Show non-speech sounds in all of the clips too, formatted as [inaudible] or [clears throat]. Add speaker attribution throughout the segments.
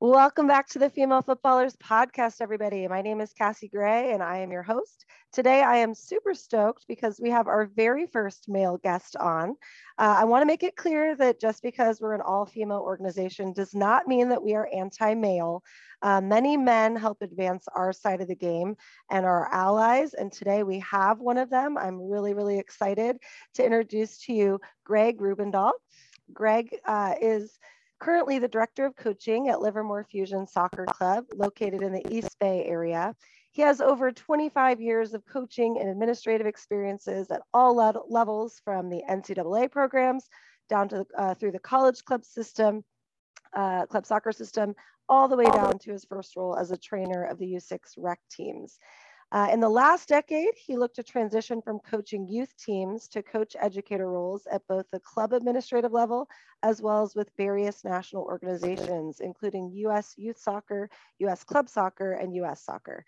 Speaker 1: Welcome back to the Female Footballers Podcast, everybody. My name is Cassie Gray, and I am your host. Today, I am super stoked because we have our very first male guest on. Uh, I want to make it clear that just because we're an all female organization does not mean that we are anti male. Uh, many men help advance our side of the game and our allies. And today we have one of them. I'm really, really excited to introduce to you Greg Rubendahl. Greg uh, is currently the director of coaching at Livermore Fusion Soccer Club, located in the East Bay area. He has over 25 years of coaching and administrative experiences at all le- levels, from the NCAA programs down to uh, through the college club system, uh, club soccer system, all the way down to his first role as a trainer of the U6 rec teams. Uh, in the last decade, he looked to transition from coaching youth teams to coach educator roles at both the club administrative level as well as with various national organizations, including US Youth Soccer, US Club Soccer, and US Soccer.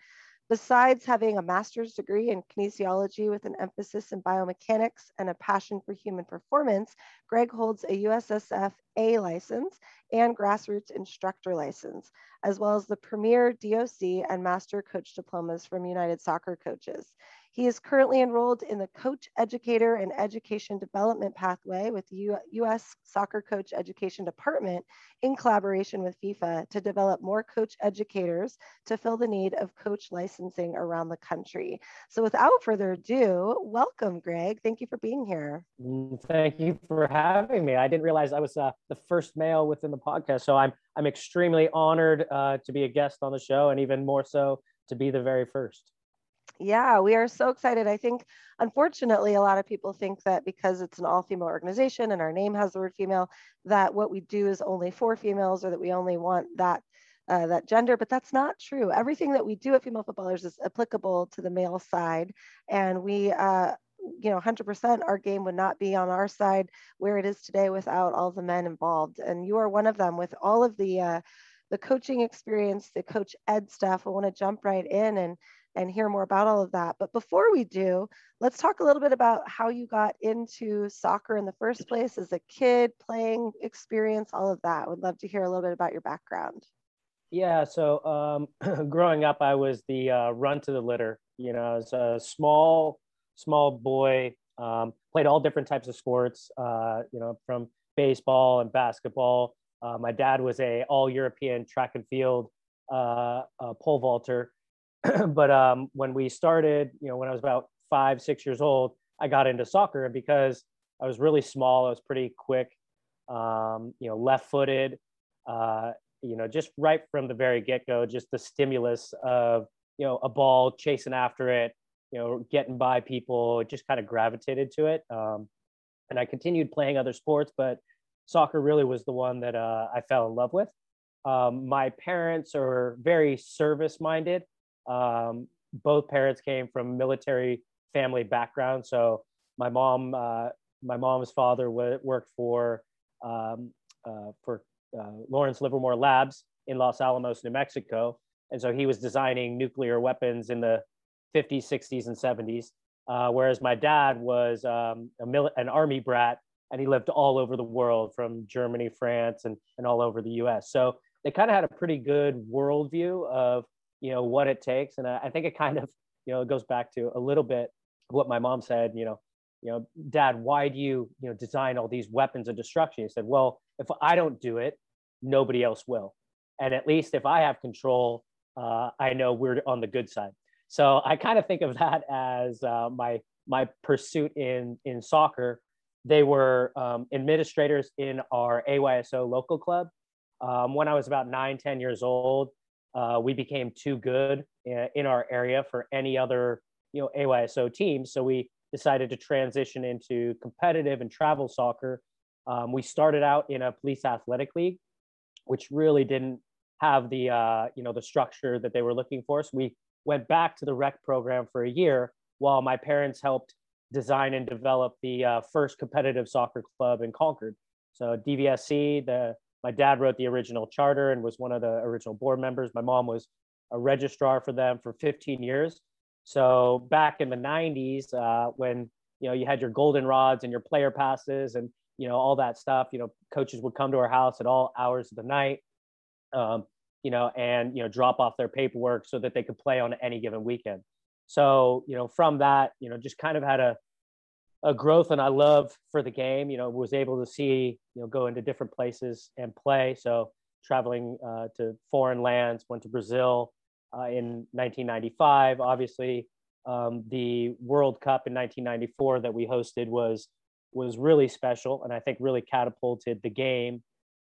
Speaker 1: Besides having a master's degree in kinesiology with an emphasis in biomechanics and a passion for human performance, Greg holds a USSF A license and grassroots instructor license, as well as the premier DOC and master coach diplomas from United Soccer Coaches. He is currently enrolled in the Coach Educator and Education Development Pathway with the U.S. Soccer Coach Education Department in collaboration with FIFA to develop more coach educators to fill the need of coach licensing around the country. So without further ado, welcome, Greg. Thank you for being here.
Speaker 2: Mm, thank you for having me. I didn't realize I was uh, the first male within the podcast, so I'm I'm extremely honored uh, to be a guest on the show, and even more so to be the very first.
Speaker 1: Yeah, we are so excited. I think, unfortunately, a lot of people think that because it's an all female organization and our name has the word female, that what we do is only for females or that we only want that. Uh, that gender, but that's not true. Everything that we do at Female Footballers is applicable to the male side, and we, uh, you know, 100% our game would not be on our side where it is today without all the men involved. And you are one of them with all of the uh, the coaching experience, the coach ed stuff. I want to jump right in and and hear more about all of that. But before we do, let's talk a little bit about how you got into soccer in the first place as a kid, playing experience, all of that. Would love to hear a little bit about your background.
Speaker 2: Yeah, so um, [clears throat] growing up, I was the uh, run to the litter. You know, as a small, small boy, um, played all different types of sports. Uh, you know, from baseball and basketball. Uh, my dad was a all European track and field uh, pole vaulter, [clears throat] but um, when we started, you know, when I was about five, six years old, I got into soccer because I was really small, I was pretty quick, um, you know, left-footed, uh, you know, just right from the very get-go, just the stimulus of, you know, a ball chasing after it, you know, getting by people, just kind of gravitated to it. Um, and I continued playing other sports, but soccer really was the one that uh, I fell in love with. Um, my parents are very service minded. Um, both parents came from military family background. So my mom, uh, my mom's father w- worked for um, uh, for uh, Lawrence Livermore Labs in Los Alamos, New Mexico, and so he was designing nuclear weapons in the 50s, 60s, and 70s. Uh, whereas my dad was um, mil- an army brat, and he lived all over the world, from Germany, France, and and all over the U.S. So they kind of had a pretty good worldview of you know what it takes. And I, think it kind of you know goes back to a little bit what my mom said you know you know dad why do you you know design all these weapons of destruction? He said well if i don't do it nobody else will. And at least if i have control uh, i know we're on the good side. So i kind of think of [laughs] that as uh, my my pursuit in in soccer. They were um, administrators in our ayso local club. Um, when i was about nine ten years old uh, we became too good in our area for any other you know AYSO team. So we decided to transition into competitive and travel soccer. Um, we started out in a police athletic league, which really didn't have the uh, you know the structure that they were looking for. So we went back to the rec program for a year while my parents helped design and develop the uh, first competitive soccer club in Concord. So DVSC, the my dad wrote the original charter and was one of the original board members. My mom was a registrar for them for 15 years. So back in the 90s, uh, when you know you had your golden rods and your player passes and you know all that stuff, you know coaches would come to our house at all hours of the night. Um, you know, and you know, drop off their paperwork so that they could play on any given weekend. So, you know, from that, you know, just kind of had a a growth and I love for the game, you know, was able to see, you know, go into different places and play. So traveling uh, to foreign lands, went to Brazil uh, in 1995. Obviously, um, the World Cup in 1994 that we hosted was was really special, and I think really catapulted the game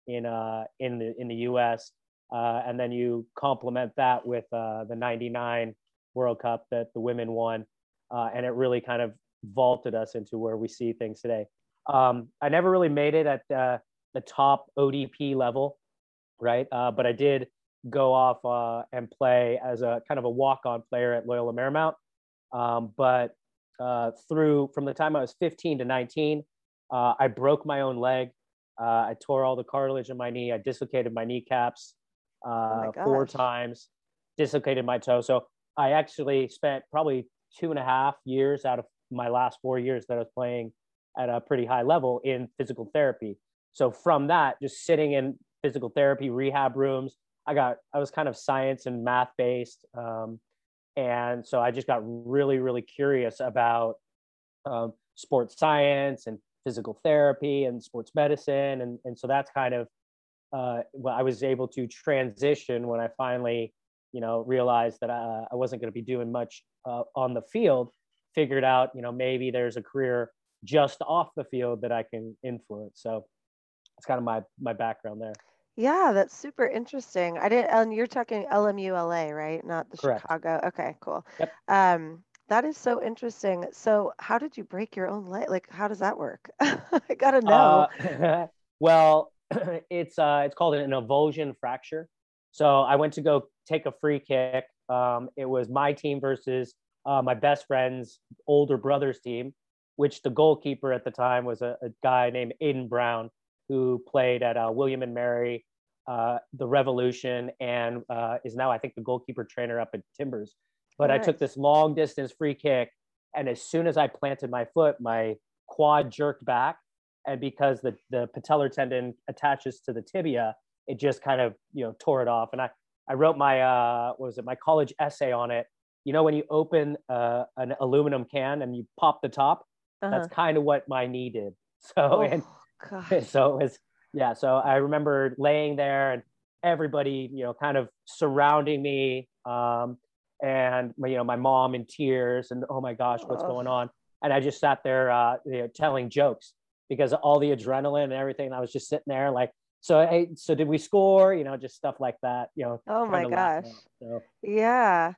Speaker 2: in uh, in the in the U.S. Uh, and then you complement that with uh, the '99 World Cup that the women won, uh, and it really kind of vaulted us into where we see things today. Um, I never really made it at uh, the top ODP level, right? Uh, but I did go off uh, and play as a kind of a walk-on player at Loyola Marymount. Um, but uh, through from the time I was 15 to 19, uh, I broke my own leg. Uh, I tore all the cartilage in my knee. I dislocated my kneecaps oh my four times, dislocated my toe. So I actually spent probably two and a half years out of my last four years that I was playing at a pretty high level in physical therapy. So from that, just sitting in physical therapy rehab rooms, I got I was kind of science and math based, um, and so I just got really really curious about um, sports science and physical therapy and sports medicine, and and so that's kind of uh, I was able to transition when I finally you know realized that I, I wasn't going to be doing much uh, on the field figured out you know maybe there's a career just off the field that i can influence. So it's kind of my my background there.
Speaker 1: Yeah that's super interesting. I didn't and you're talking LMU LA right? Not the Correct. chicago okay cool. Yep. um that is so interesting. So how did you break your own leg? Like how does that work? [laughs] I gotta know.
Speaker 2: Uh, [laughs] well [clears throat] it's uh it's called an avulsion fracture. So I went to go take a free kick. Um, it was my team versus uh, my best friend's older brother's team, which the goalkeeper at the time was a, a guy named Adin Brown, who played at uh, William and Mary, uh, the Revolution, and uh, is now I think the goalkeeper trainer up at Timbers. But nice. I took this long distance free kick, and as soon as I planted my foot, my quad jerked back, and because the the patellar tendon attaches to the tibia, it just kind of you know tore it off. And I I wrote my uh, what was it my college essay on it. You know when you open uh, an aluminum can and you pop the top, uh-huh. that's kind of what my knee did. [laughs] So oh, and gosh. [laughs] so it was yeah. So I remember laying there and everybody you know kind of surrounding me. Um, and my, you know my mom in tears and oh my gosh what's oh. going on and i just sat there uh, you know, telling jokes because all the adrenaline and everything i was just sitting there like so hey, so did we score? You know, just stuff like that. You know.
Speaker 1: Oh my gosh. So. Yeah.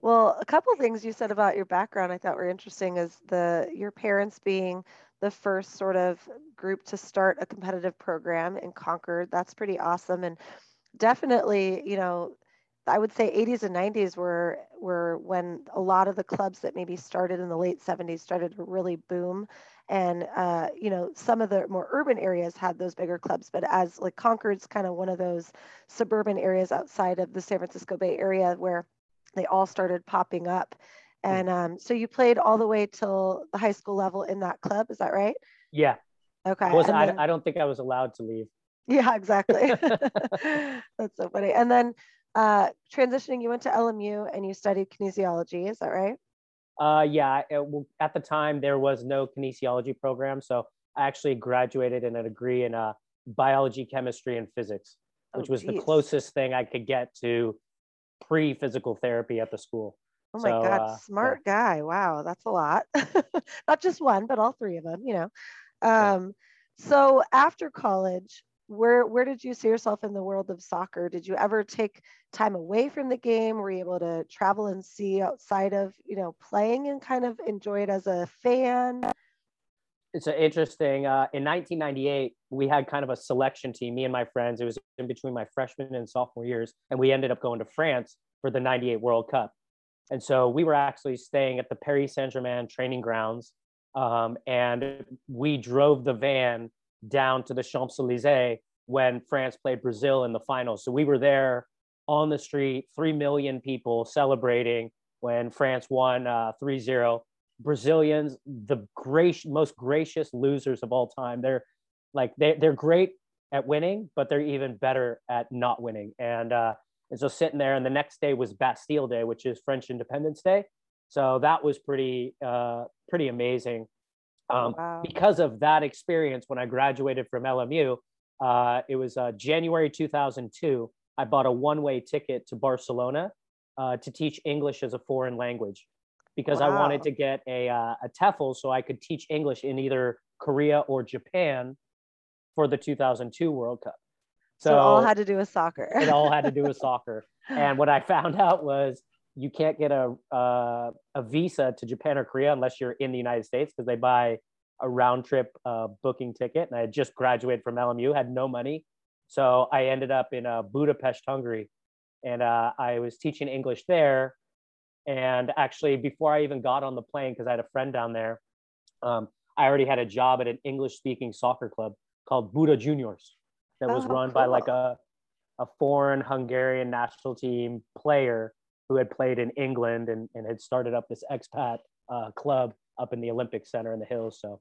Speaker 1: Well, a couple things you said about your background I thought were interesting is the your parents being the first sort of group to start a competitive program in Concord. That's pretty awesome and definitely, you know, I would say 80s and 90s were were when a lot of the clubs that maybe started in the late 70s started to really boom and uh, you know some of the more urban areas had those bigger clubs but as like concord's kind of one of those suburban areas outside of the san francisco bay area where they all started popping up. Hmm. and um, so you played all the way till the high school level in that club is that right?
Speaker 2: Yeah.
Speaker 1: Okay
Speaker 2: I, then, I, I don't think i was allowed to leave.
Speaker 1: Yeah exactly. [laughs] [laughs] That's so funny. And then uh, transitioning you went to lmu and you studied kinesiology is that right?
Speaker 2: Uh, yeah, it, at the time there was no kinesiology program, so I actually graduated in a degree in uh, biology, chemistry, and physics, oh, which oh, was the closest thing I could get to pre-physical therapy at the school.
Speaker 1: Oh my so, God, uh, smart yeah. guy! Wow, that's a lot. [laughs] Not just one, but all three of them. You know. Um, yeah. So after college, where where did you see yourself in the world of soccer? Did you ever take time away from the game? Were you able to travel and see outside of you know playing and kind of enjoy it as a fan?
Speaker 2: It's interesting. Uh, in 1998, we had kind of a selection team. Me and my friends. It was in between my freshman and sophomore years, and we ended up going to France for the '98 World Cup. And so we were actually staying at the Paris Saint Germain training grounds, um, and we drove the van down to the Champs Elysees when France played Brazil in the finals. So we were there on the street, 3 million people celebrating when France won uh, 3 0. Brazilians, the great, most gracious losers of all time. They're like, they, they're great at winning, but they're even better at not winning. And uh, And so sitting there, and the next day was Bastille Day, which is French Independence Day. So that was pretty uh, pretty amazing. Um, wow. Because of that experience, when I graduated from LMU, uh, it was uh, January 2002. I bought a one-way ticket to Barcelona uh, to teach English as a foreign language because wow. I wanted to get a, uh, a TEFL so I could teach English in either Korea or Japan for the 2002 World Cup.
Speaker 1: So, so it all had to do with soccer.
Speaker 2: it all had to do with [laughs] soccer. And what I found out was you can't get a uh, a visa to Japan or Korea unless you're in the United States because they buy a round trip uh, booking ticket. And I had just graduated from LMU, had no money, so I ended up in uh, Budapest, Hungary, and uh, I was teaching English there. And actually, before I even got on the plane, because I had a friend down there, um, I already had a job at an English speaking soccer club called Buda Juniors that was oh, run cool. by like a, a foreign Hungarian national team player who had played in England and, and had started up this expat uh, club up in the Olympic Center in the hills. So,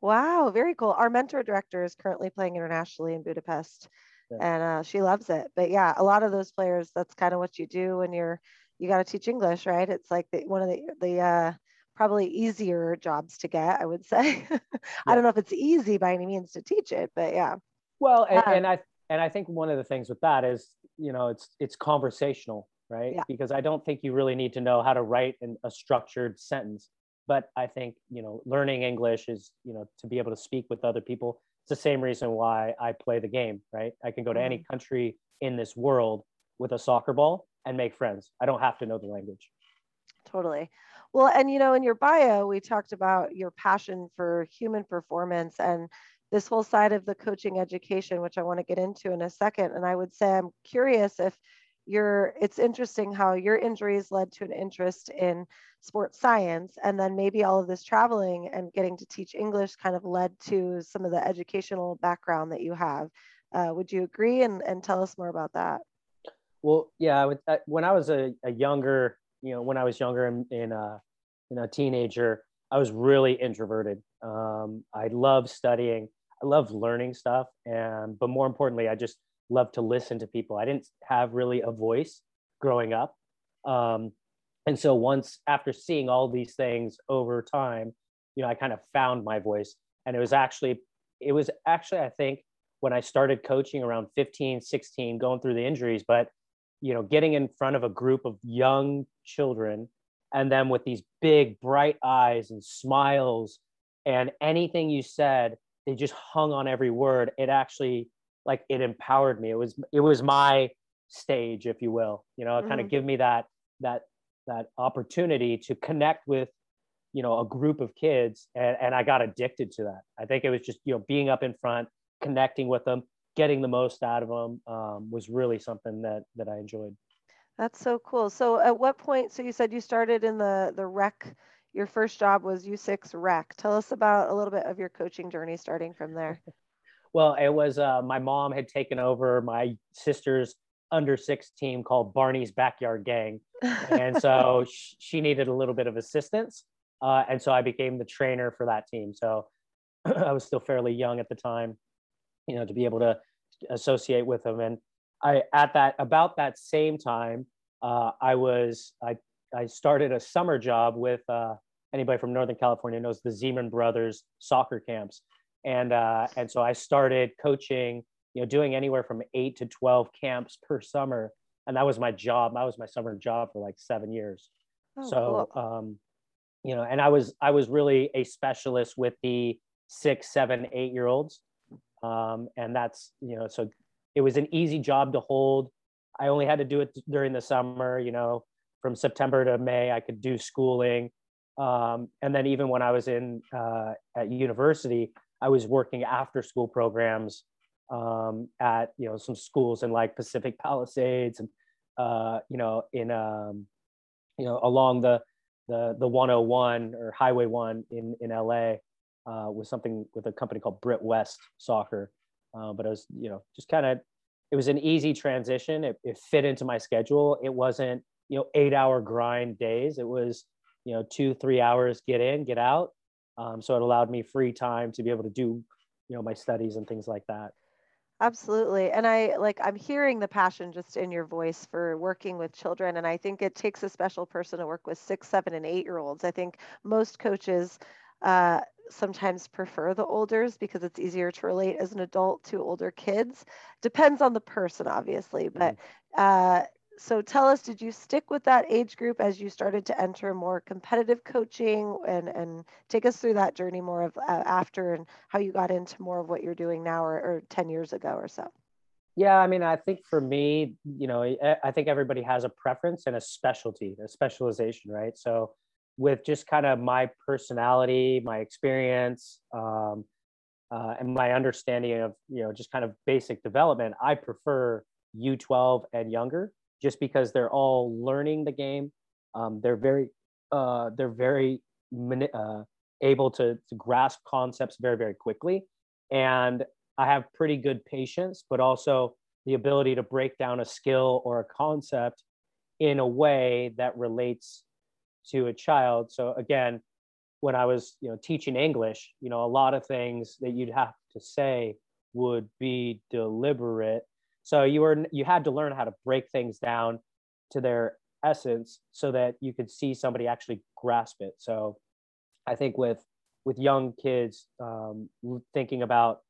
Speaker 1: wow, very cool. Our mentor director is currently playing internationally in Budapest, yeah. and uh, she loves it. But yeah, a lot of those players, that's kind of what you do when you're you got to teach English, right? It's like the, one of the the uh, probably easier jobs to get, I would [laughs] say. yeah. I don't know if it's easy by any means to teach it, but yeah.
Speaker 2: Well, and, um, and I and I think one of the things with that is, you know, it's it's conversational, right? Yeah. Because I don't think you really need to know how to write in a structured sentence. But I think, you know, learning English is, you know, to be able to speak with other people. It's the same reason why I play the game, right? I can go to mm-hmm. any country in this world with a soccer ball and make friends. I don't have to know the language.
Speaker 1: Totally. Well, and you know, in your bio, we talked about your passion for human performance and this whole side of the coaching education, which I want to get into in a second. And I would say I'm curious if you're, it's interesting how your injuries led to an interest in sports science. And then maybe all of this traveling and getting to teach English kind of led to some of the educational background that you have. Uh, would you agree and, and tell us more about that?
Speaker 2: Well, yeah, when I was a, a younger you know, when I was younger and in, uh, in a teenager, I was really introverted. Um, I love studying. I love learning stuff. And, but more importantly, I just love to listen to people. I didn't have really a voice growing up. Um, and so once after seeing all these things over time, you know, I kind of found my voice and it was actually, it was actually, I think when I started coaching around 15, 16, going through the injuries, but you know getting in front of a group of young children and then with these big bright eyes and smiles and anything you said they just hung on every word. It actually like it empowered me. It was it was my stage if you will. You know mm-hmm. kind of give me that that that opportunity to connect with you know a group of kids and, and i got addicted to that. I think it was just you know being up in front connecting with them getting the most out of them um, was really something that that I enjoyed.
Speaker 1: That's so cool. So at what point? So you said you started in the the rec. Your first job was U6 rec. Tell us about a little bit of your coaching journey starting from there. [laughs]
Speaker 2: well, it was uh, my mom had taken over my sister's under six team called Barney's Backyard Gang, and so [laughs] she needed a little bit of assistance, uh, and so I became the trainer for that team. So [clears throat] I was still fairly young at the time, you know, to be able to associate with them. And I, at that, about that same time, uh, I was, I, I started a summer job with uh, anybody from Northern California knows the Zeman Brothers soccer camps. And, uh, and so I started coaching, you know, doing anywhere from eight to 12 camps per summer. And that was my job. That was my summer job for like seven years. Oh, so, cool. um, you know, and I was, I was really a specialist with the six, seven, eight year olds um, and that's you know so it was an easy job to hold. I only had to do it during the summer you know from september to may i could do schooling. Um, and then even when i was in uh, at university i was working after school programs um, at you know some schools in like pacific palisades and uh, you know in um, you know along the the the 101 or highway 1 in in la uh, with something with a company called Brit West Soccer. Uh, but it was, you know, just kind of, it was an easy transition. It, it fit into my schedule. It wasn't, you know, eight hour grind days. It was, you know, two, three hours, get in, get out. Um, so it allowed me free time to be able to do, you know, my studies and things like that.
Speaker 1: Absolutely. And I like I'm hearing the passion just in your voice for working with children. And I think it takes a special person to work with six, seven, and eight year olds. I think most coaches uh, sometimes prefer the olders because it's easier to relate as an adult to older kids. Depends on the person, obviously. But mm-hmm. uh, so tell us, did you stick with that age group as you started to enter more competitive coaching and, and take us through that journey more of uh, after and how you got into more of what you're doing now or, or 10 years ago or so?
Speaker 2: Yeah, I mean, I think for me, you know, I think everybody has a preference and a specialty, a specialization, right? So with just kind of my personality, my experience, um, uh, and my understanding of, you know, just kind of basic development, I prefer U12 and younger just because they're all learning the game. Um, they're very uh, they're very uh, able to, to grasp concepts very very quickly, and I have pretty good patience, but also the ability to break down a skill or a concept in a way that relates to a child. So again, when I was you know teaching English, you know a lot of things that you'd have to say would be deliberate so you were you had to learn how to break things down to their essence so that you could see somebody actually grasp it. So I think with with young kids um, thinking about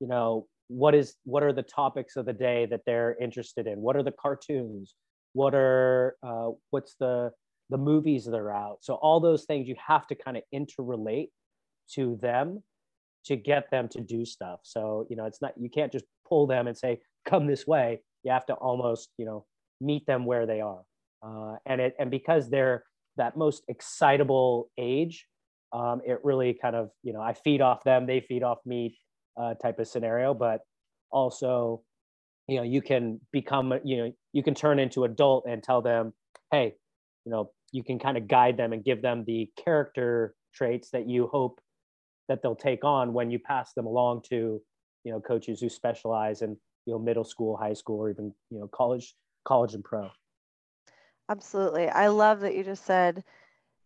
Speaker 2: you know what is what are the topics of the day that they're interested in what are the cartoons what are uh, what's the the movies that are out. So all those things you have to kind of interrelate to them to get them to do stuff. So you know it's not you can't just pull them and say come this way. You have to almost you know meet them where they are. Uh, and it and because they're that most excitable age um, it really kind of you know i feed off them they feed off me uh, type of scenario. But also you know you can become you know you can turn into adult and tell them hey you know you can kind of guide them and give them the character traits that you hope that they'll take on when you pass them along to you know coaches who specialize in you know middle school high school or even you know college college and pro.
Speaker 1: Absolutely. I love that you just said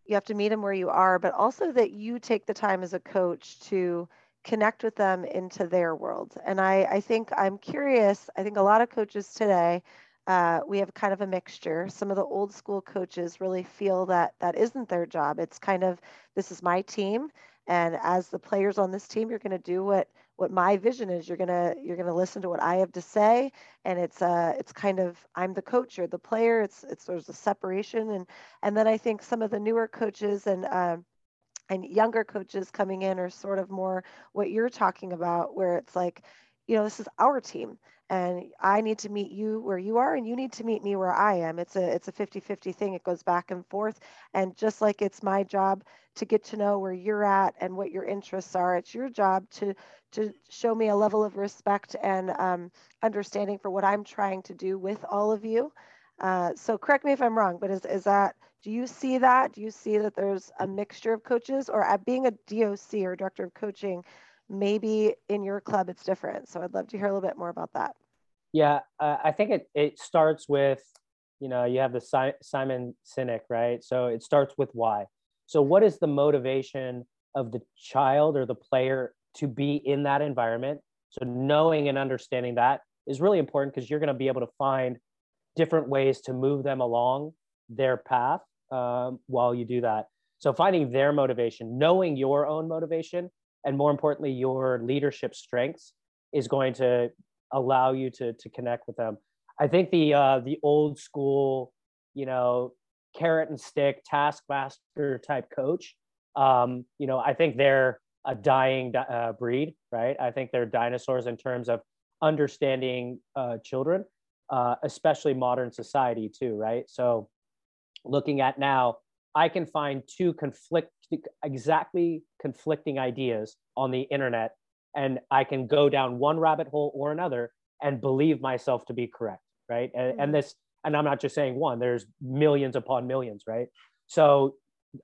Speaker 1: you have to meet them where you are but also that you take the time as a coach to connect with them into their world. And i i think i'm curious i think a lot of coaches today uh, we have kind of a mixture. Some of the old school coaches really feel that that isn't their job. It's kind of this is my team, and as the players on this team, you're going to do what what my vision is you're gonna you're gonna listen to what i have to say and it's uh it's kind of i'm the coach you're the player it's it's there's a separation and and then i think some of the newer coaches and um and younger coaches coming in are sort of more what you're talking about where it's like you know this is our team and i need to meet you where you are and you need to meet me where i am. It's a it's a 50-50 thing. It goes back and forth and just like it's my job to get to know where you're at and what your interests are it's your job to to show me a level of respect and um, understanding for what i'm trying to do with all of you. Uh, so correct me if i'm wrong but is, is that do you see that? Do you see that there's a mixture of coaches or at being a doc or director of coaching maybe in your club it's different. So I'd love to hear a little bit more about that.
Speaker 2: Yeah, uh, I think it, it starts with, you know, you have the si- Simon Sinek, right? So it starts with why. So what is the motivation of the child or the player to be in that environment? So knowing and understanding that is really important because you're going to be able to find different ways to move them along their path um, while you do that. So finding their motivation, knowing your own motivation, and more importantly your leadership strengths is going to allow you to to connect with them. I think the uh the old school you know carrot and stick taskmaster type coach um you know i think they're a dying uh, breed right? I think they're dinosaurs in terms of understanding uh, children uh, especially modern society too right? So looking at now I can find two conflict exactly conflicting ideas on the internet and I can go down one rabbit hole or another and believe myself to be correct, right? And, mm-hmm. and this and I'm not just saying one, there's millions upon millions, right? So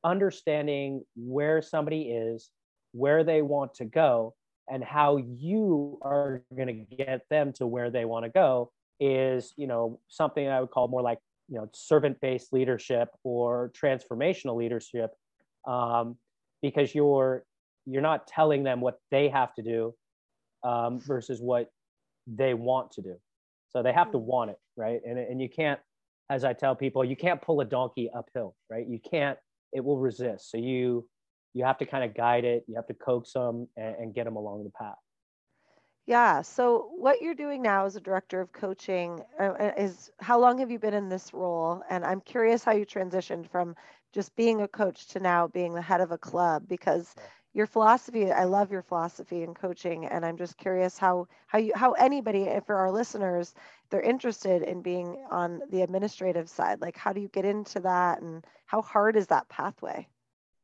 Speaker 2: understanding where somebody is, where they want to go, and how you are going to get them to where they want to go is, you know, something I would call more like you know servant-based leadership or transformational leadership um, because you're you're not telling them what they have to do um, versus what they want to do. So they have to
Speaker 1: Mm.
Speaker 2: want it, right? And and you can't, as I tell people, you can't pull a donkey uphill, right? You can't. It will resist. So you you have to kind of guide it. You have to coax them and, and get them along the path.
Speaker 1: Yeah. So what you're doing now as a director of coaching uh, uh, is how long have you been in this role? And I'm curious how you transitioned from just being a coach to now being the head of a club because your philosophy, I love your philosophy in coaching and I'm just curious how how you how anybody if for our listeners they're interested in being on the administrative side, like how do you get into that and how hard is that pathway?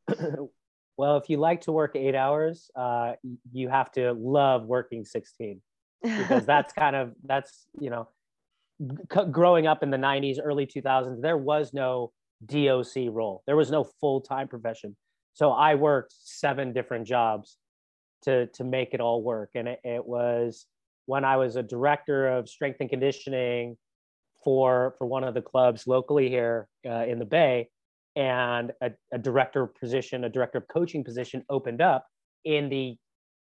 Speaker 1: [clears throat]
Speaker 2: well, if you like to work eight hours, uh, you have to love working 16 [laughs] because that's kind of that's you know c- growing up in the 90s early 2000s there was no doc role. There was no full-time profession. So i worked seven different jobs to to make it all work. And it, it was when i was a director of strength and conditioning for for one of the clubs locally here uh, in the bay and a, a director position a director of coaching position opened up in the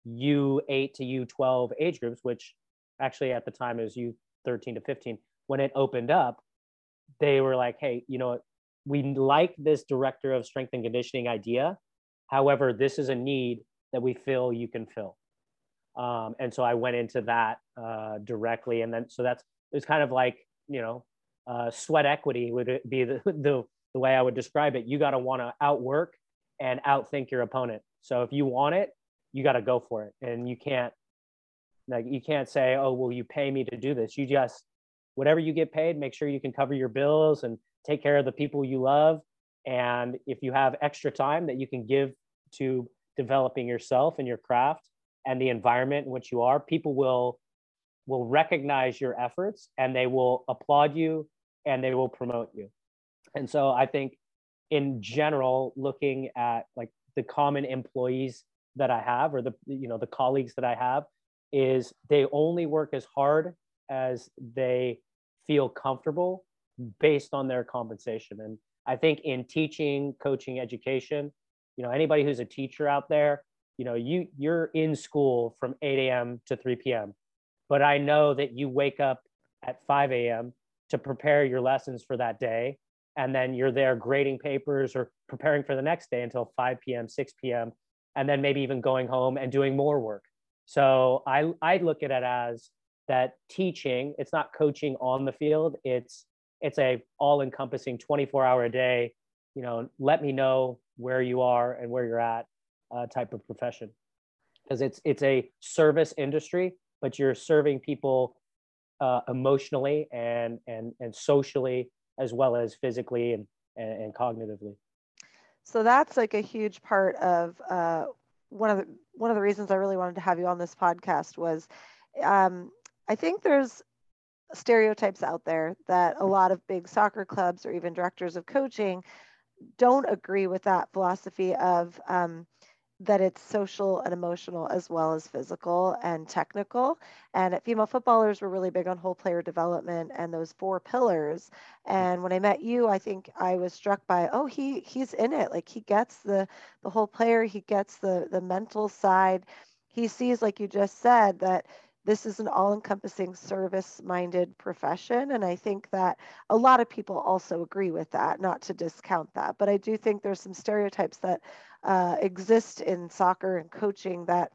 Speaker 2: U8 to U12 age groups, which actually at the time is U13 to 15. When it opened up, they were like, hey, you know? We like this director of strength and conditioning idea. However, this is a need that we feel you can fill. Um, and so I went into that uh, directly. And then, so that's, it was kind of like, you know, uh, sweat equity would be the, [laughs] the, the way I would describe it. You got to want to outwork and outthink your opponent. So if you want it, you got to go for it and you can't like you can't say oh well you pay me to do this you just whatever you get paid make sure you can cover your bills and take care of the people you love and if you have extra time that you can give to developing yourself and your craft and the environment in which you are people will will recognize your efforts and they will applaud you and they will promote you and so i think in general looking at like the common employees that I have or the you know the colleagues that I have is they only work as hard as they feel comfortable based on their compensation and I think in teaching coaching education you know anybody who's a teacher out there you know you you're in school from 8 a.m. to 3 p.m. but I know that you wake up at 5 a.m. to prepare your lessons for that day and then you're there grading papers or preparing for the next day until 5 p.m 6 p.m and then maybe even going home and doing more work. So I I look at it as that teaching, it's not coaching on the field, it's it's a all encompassing 24 hour a day, you know, let me know where you are and where you're at uh, type of profession. Because it's it's a service industry, but you're serving people uh, emotionally and and and socially as well as physically and, and, and cognitively.
Speaker 1: So that's like a huge part of uh, one of the one of the reasons I really wanted to have you on this podcast was um, I think there's stereotypes out there that a lot of big soccer clubs or even directors of coaching don't agree with that philosophy of um, that it's social and emotional as well as physical and technical. And at female footballers, we're really big on whole player development and those four pillars. Mm. And when I met you, I think I was struck by, oh, he he's in it. Like he gets the the whole player, he gets the the mental side. He sees, like you just said, that this is an all-encompassing service-minded profession. And I think that a lot of people also agree with that, not to discount that. But I do think there's some stereotypes that uh, exist in soccer and coaching that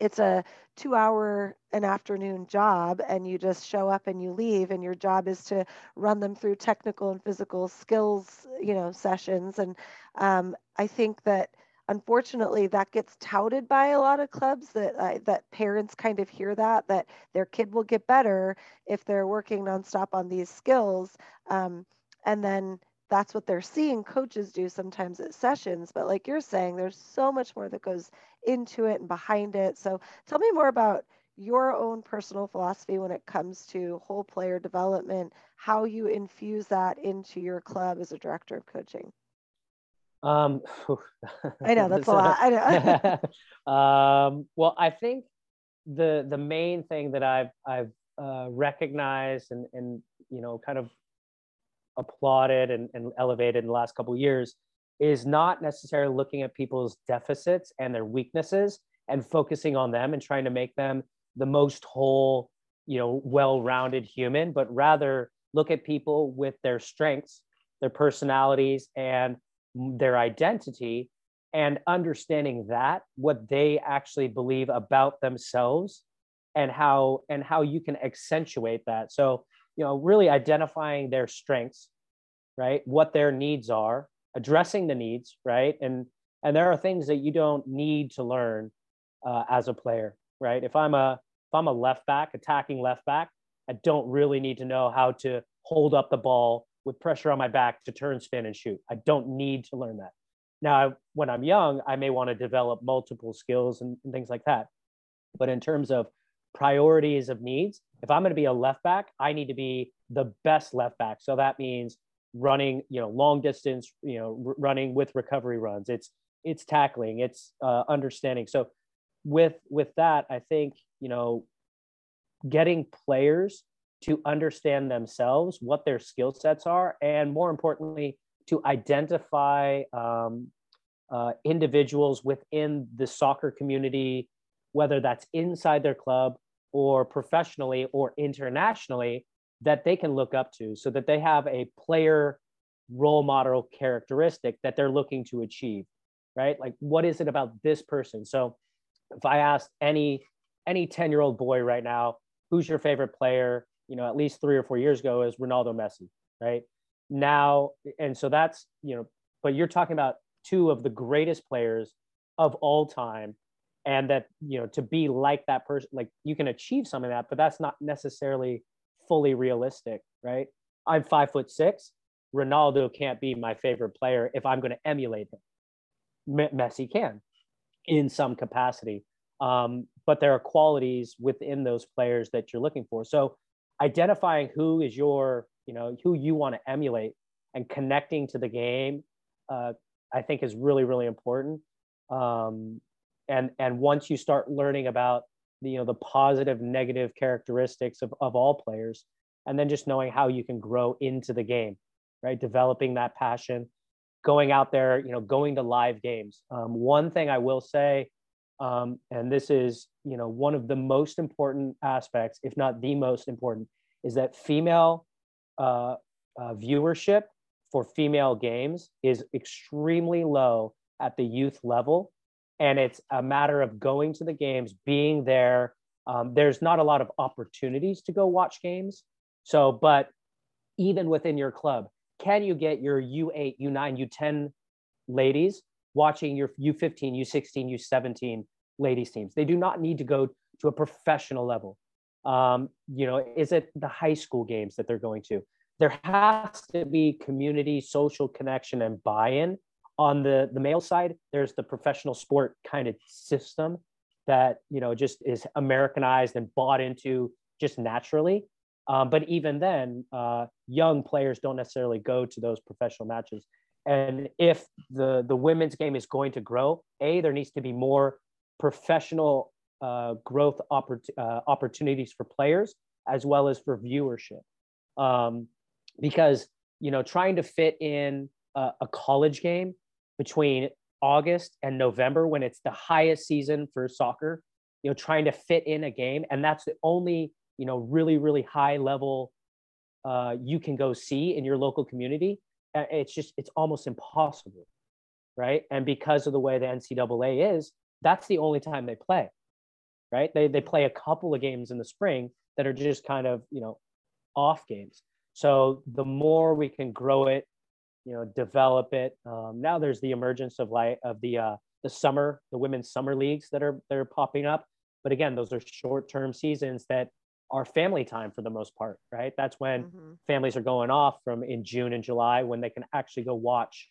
Speaker 1: it's a two hour an afternoon job and you just show up and you leave and your job is to run them through technical and physical skills you know sessions and um, i think that unfortunately that gets touted by a lot of clubs that uh, that parents kind of hear that that their kid will get better if they're working nonstop on these skills um, and then that's what they're seeing coaches do sometimes at sessions. But like you're saying, there's so much more that goes into it and behind it. So tell me more about your own personal philosophy when it comes to whole player development, how you infuse that into your club as a director of coaching.
Speaker 2: Um,
Speaker 1: I know [laughs] that's a lot. I
Speaker 2: know. [laughs] um, well, I think the the main thing that I've I've uh, recognized and and you know kind of applauded and, and elevated in the last couple of years is not necessarily looking at people's deficits and their weaknesses and focusing on them and trying to make them the most whole you know well-rounded human but rather look at people with their strengths their personalities and their identity and understanding that what they actually believe about themselves and how and how you can accentuate that. So you know really identifying their strengths right? What their needs are addressing the needs right? And and there are things that you don't need to learn uh, as a player right? If i'm a if i'm a left back attacking left back i don't really need to know how to hold up the ball with pressure on my back to turn spin and shoot. I don't need to learn that. Now when i'm young i may want to develop multiple skills and, and things like that. But in terms of priorities of needs if i'm going to be a left back i need to be the best left back. So that means running you know long distance you know r- running with recovery runs. It's it's tackling it's uh, understanding. So with with that i think you know getting players to understand themselves what their skill sets are and more importantly to identify um, uh, individuals within the soccer community whether that's inside their club or professionally or internationally that they can look up to so that they have a player role model characteristic that they're looking to achieve right? Like what is it about this person? So if i ask any any 10 year old boy right now who's your favorite player you know at least three or four years ago is ronaldo messi right now and so that's you know but you're talking about two of the greatest players of all time and that you know to be like that person like you can achieve some of that but that's not necessarily fully realistic, right? I'm five foot six. Ronaldo can't be my favorite player if I'm going to emulate him. M- Messi can in some capacity. Um, but there are qualities within those players that you're looking for. So identifying who is your, you know, who you want to emulate and connecting to the game, uh, I think is really, really important. Um, and and once you start learning about the, you know the positive negative characteristics of, of all players and then just knowing how you can grow into the game right developing that passion going out there you know going to live games um, one thing i will say um, and this is you know one of the most important aspects if not the most important is that female uh, uh, viewership for female games is extremely low at the youth level and it's a matter of going to the games, being there. Um, there's not a lot of opportunities to go watch games. So, but even within your club, can you get your U8, U9, U10 ladies watching your U15, U16, U17 ladies teams? They do not need to go to a professional level. Um, you know, is it the high school games that they're going to? There has to be community, social connection, and buy-in on the the male side there's the professional sport kind of system that you know just is americanized and bought into just naturally um, but even then uh, young players don't necessarily go to those professional matches and if the the women's game is going to grow a there needs to be more professional uh, growth oppor- uh, opportunities for players as well as for viewership um, because you know trying to fit in a, a college game between August and November when it's the highest season for soccer, you know, trying to fit in a game. And that's the only, you know, really, really high level uh, you can go see in your local community. It's just, it's almost impossible. Right. And because of the way the NCAA is, that's the only time they play. Right. They, they play a couple of games in the spring that are just kind of, you know, off games. So the more we can grow it you know develop it um, now there's the emergence of like of the uh, the summer the women's summer leagues that are that are popping up but again those are short term seasons that are family time for the most part right that's when mm-hmm. families are going off from in june and july when they can actually go watch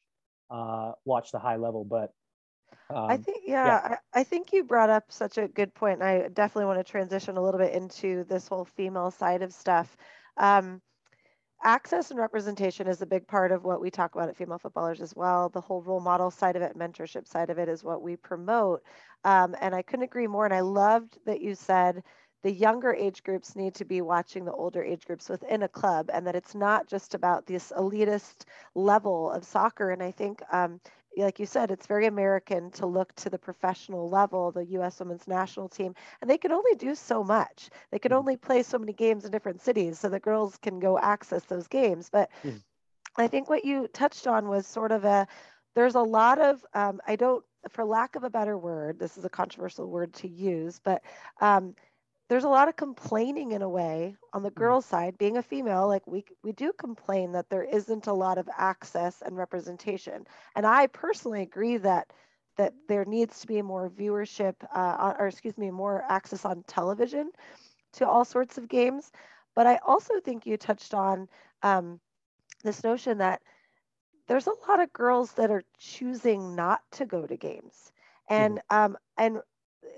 Speaker 2: uh, watch the high level but
Speaker 1: um, I think, yeah, yeah. I, I, think you brought up such a good point. And I definitely want to transition a little bit into this whole female side of stuff. Um, access and representation is a big part of what we talk about at female footballers as well the whole role model side of it mentorship side of it is what we promote um, and i couldn't agree more and i loved that you said the younger age groups need to be watching the older age groups within a club and that it's not just about this elitist level of soccer and i think um, like you said, it's very American to look to the professional level, the U.S. women's national team, and they can only do so much. They can mm-hmm. only play so many games in different cities, so the girls can go access those games. But mm. I think what you touched on was sort of a there's a lot of um, I don't, for lack of a better word, this is a controversial word to use, but um, there's a lot of complaining in a way on the mm. girls' side. Being a female, like we we do complain that there isn't a lot of access and representation, and I personally agree that that there needs to be more viewership, uh, or excuse me, more access on television to all sorts of games. But I also think you touched on um, this notion that there's a lot of girls that are choosing not to go to games, and mm-hmm. um, and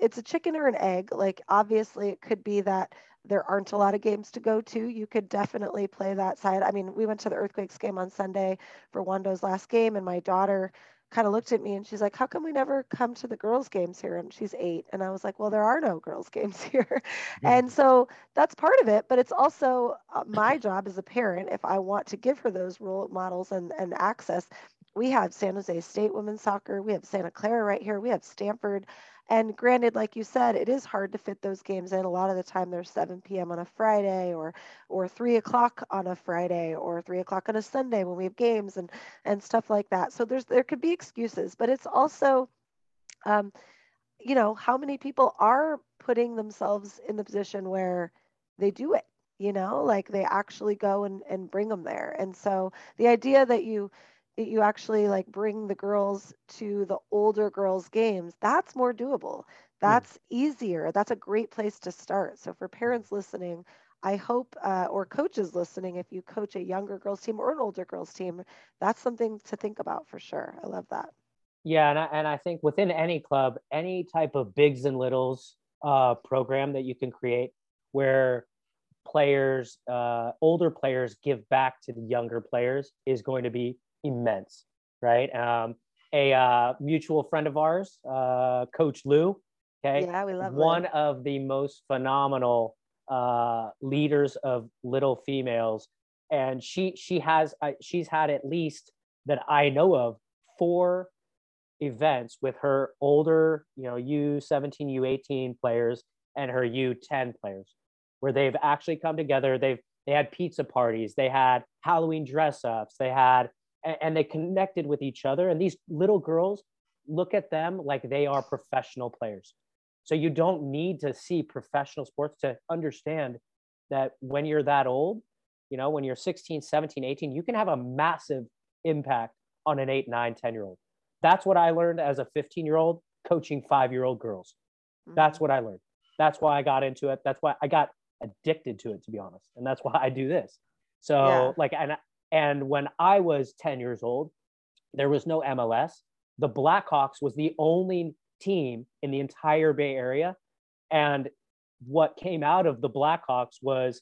Speaker 1: it's a chicken or an egg. Like obviously, it could be that there aren't a lot of games to go to. You could definitely play that side. I mean, we went to the Earthquakes game on Sunday for Wondo's last game, and my daughter kind of looked at me and she's like, How come we never come to the girls' games here? And she's eight. And I was like, Well, there are no girls' [laughs] games here. Mm-hmm. And so that's part of it. But it's also uh, my job as a parent, if I want to give her those role models and, and access. We have San Jose State women's soccer, we have Santa Clara right here, we have Stanford. And granted, like you said, it is hard to fit those games in. A lot of the time, they're 7 p.m. on a Friday, or or three o'clock on a Friday, or three o'clock on a Sunday when we have games and and stuff like that. So there's there could be excuses, but it's also, um, you know, how many people are putting themselves in the position where they do it you know like they actually go and, and bring them there and so the idea that you you actually like bring the girls to the older girls games that's more doable. Hmm. that's easier. That's a great place to start. So for parents listening i hope uh, or coaches listening if you coach a younger girls team or an older girls team that's something to think about for sure. I love that.
Speaker 2: Yeah and I, and I think within any club any type of bigs and littles uh, program that you can create where players uh, older players give back to the younger players is going to be immense, right? Um, a uh, mutual friend of ours, uh, Coach Lou. Okay,
Speaker 1: yeah, we love
Speaker 2: one
Speaker 1: Lou.
Speaker 2: of the most phenomenal uh, leaders of little females, and she she has she's had at least that I know of four events with her older, you know, U17, U18 players and her U10 players, where they've actually come together. They've they had pizza parties, they had Halloween dress ups, they had and, and they connected with each other. And these little girls look at them like they are professional players. So you don't need to see professional sports to understand that when you're that old, you know, when you're 16, 17, 18, you can have a massive impact on an 8, 9, 10 year old. That's what I learned as a 15 year old coaching 5 year old girls. Mm-hmm. That's what I learned. That's why I got into it. That's why I got addicted to it to be honest. And that's why I do this. So yeah. like and and when I was 10 years old, there was no MLS. The Blackhawks was the only team in the entire Bay Area. And what came out of the Blackhawks was,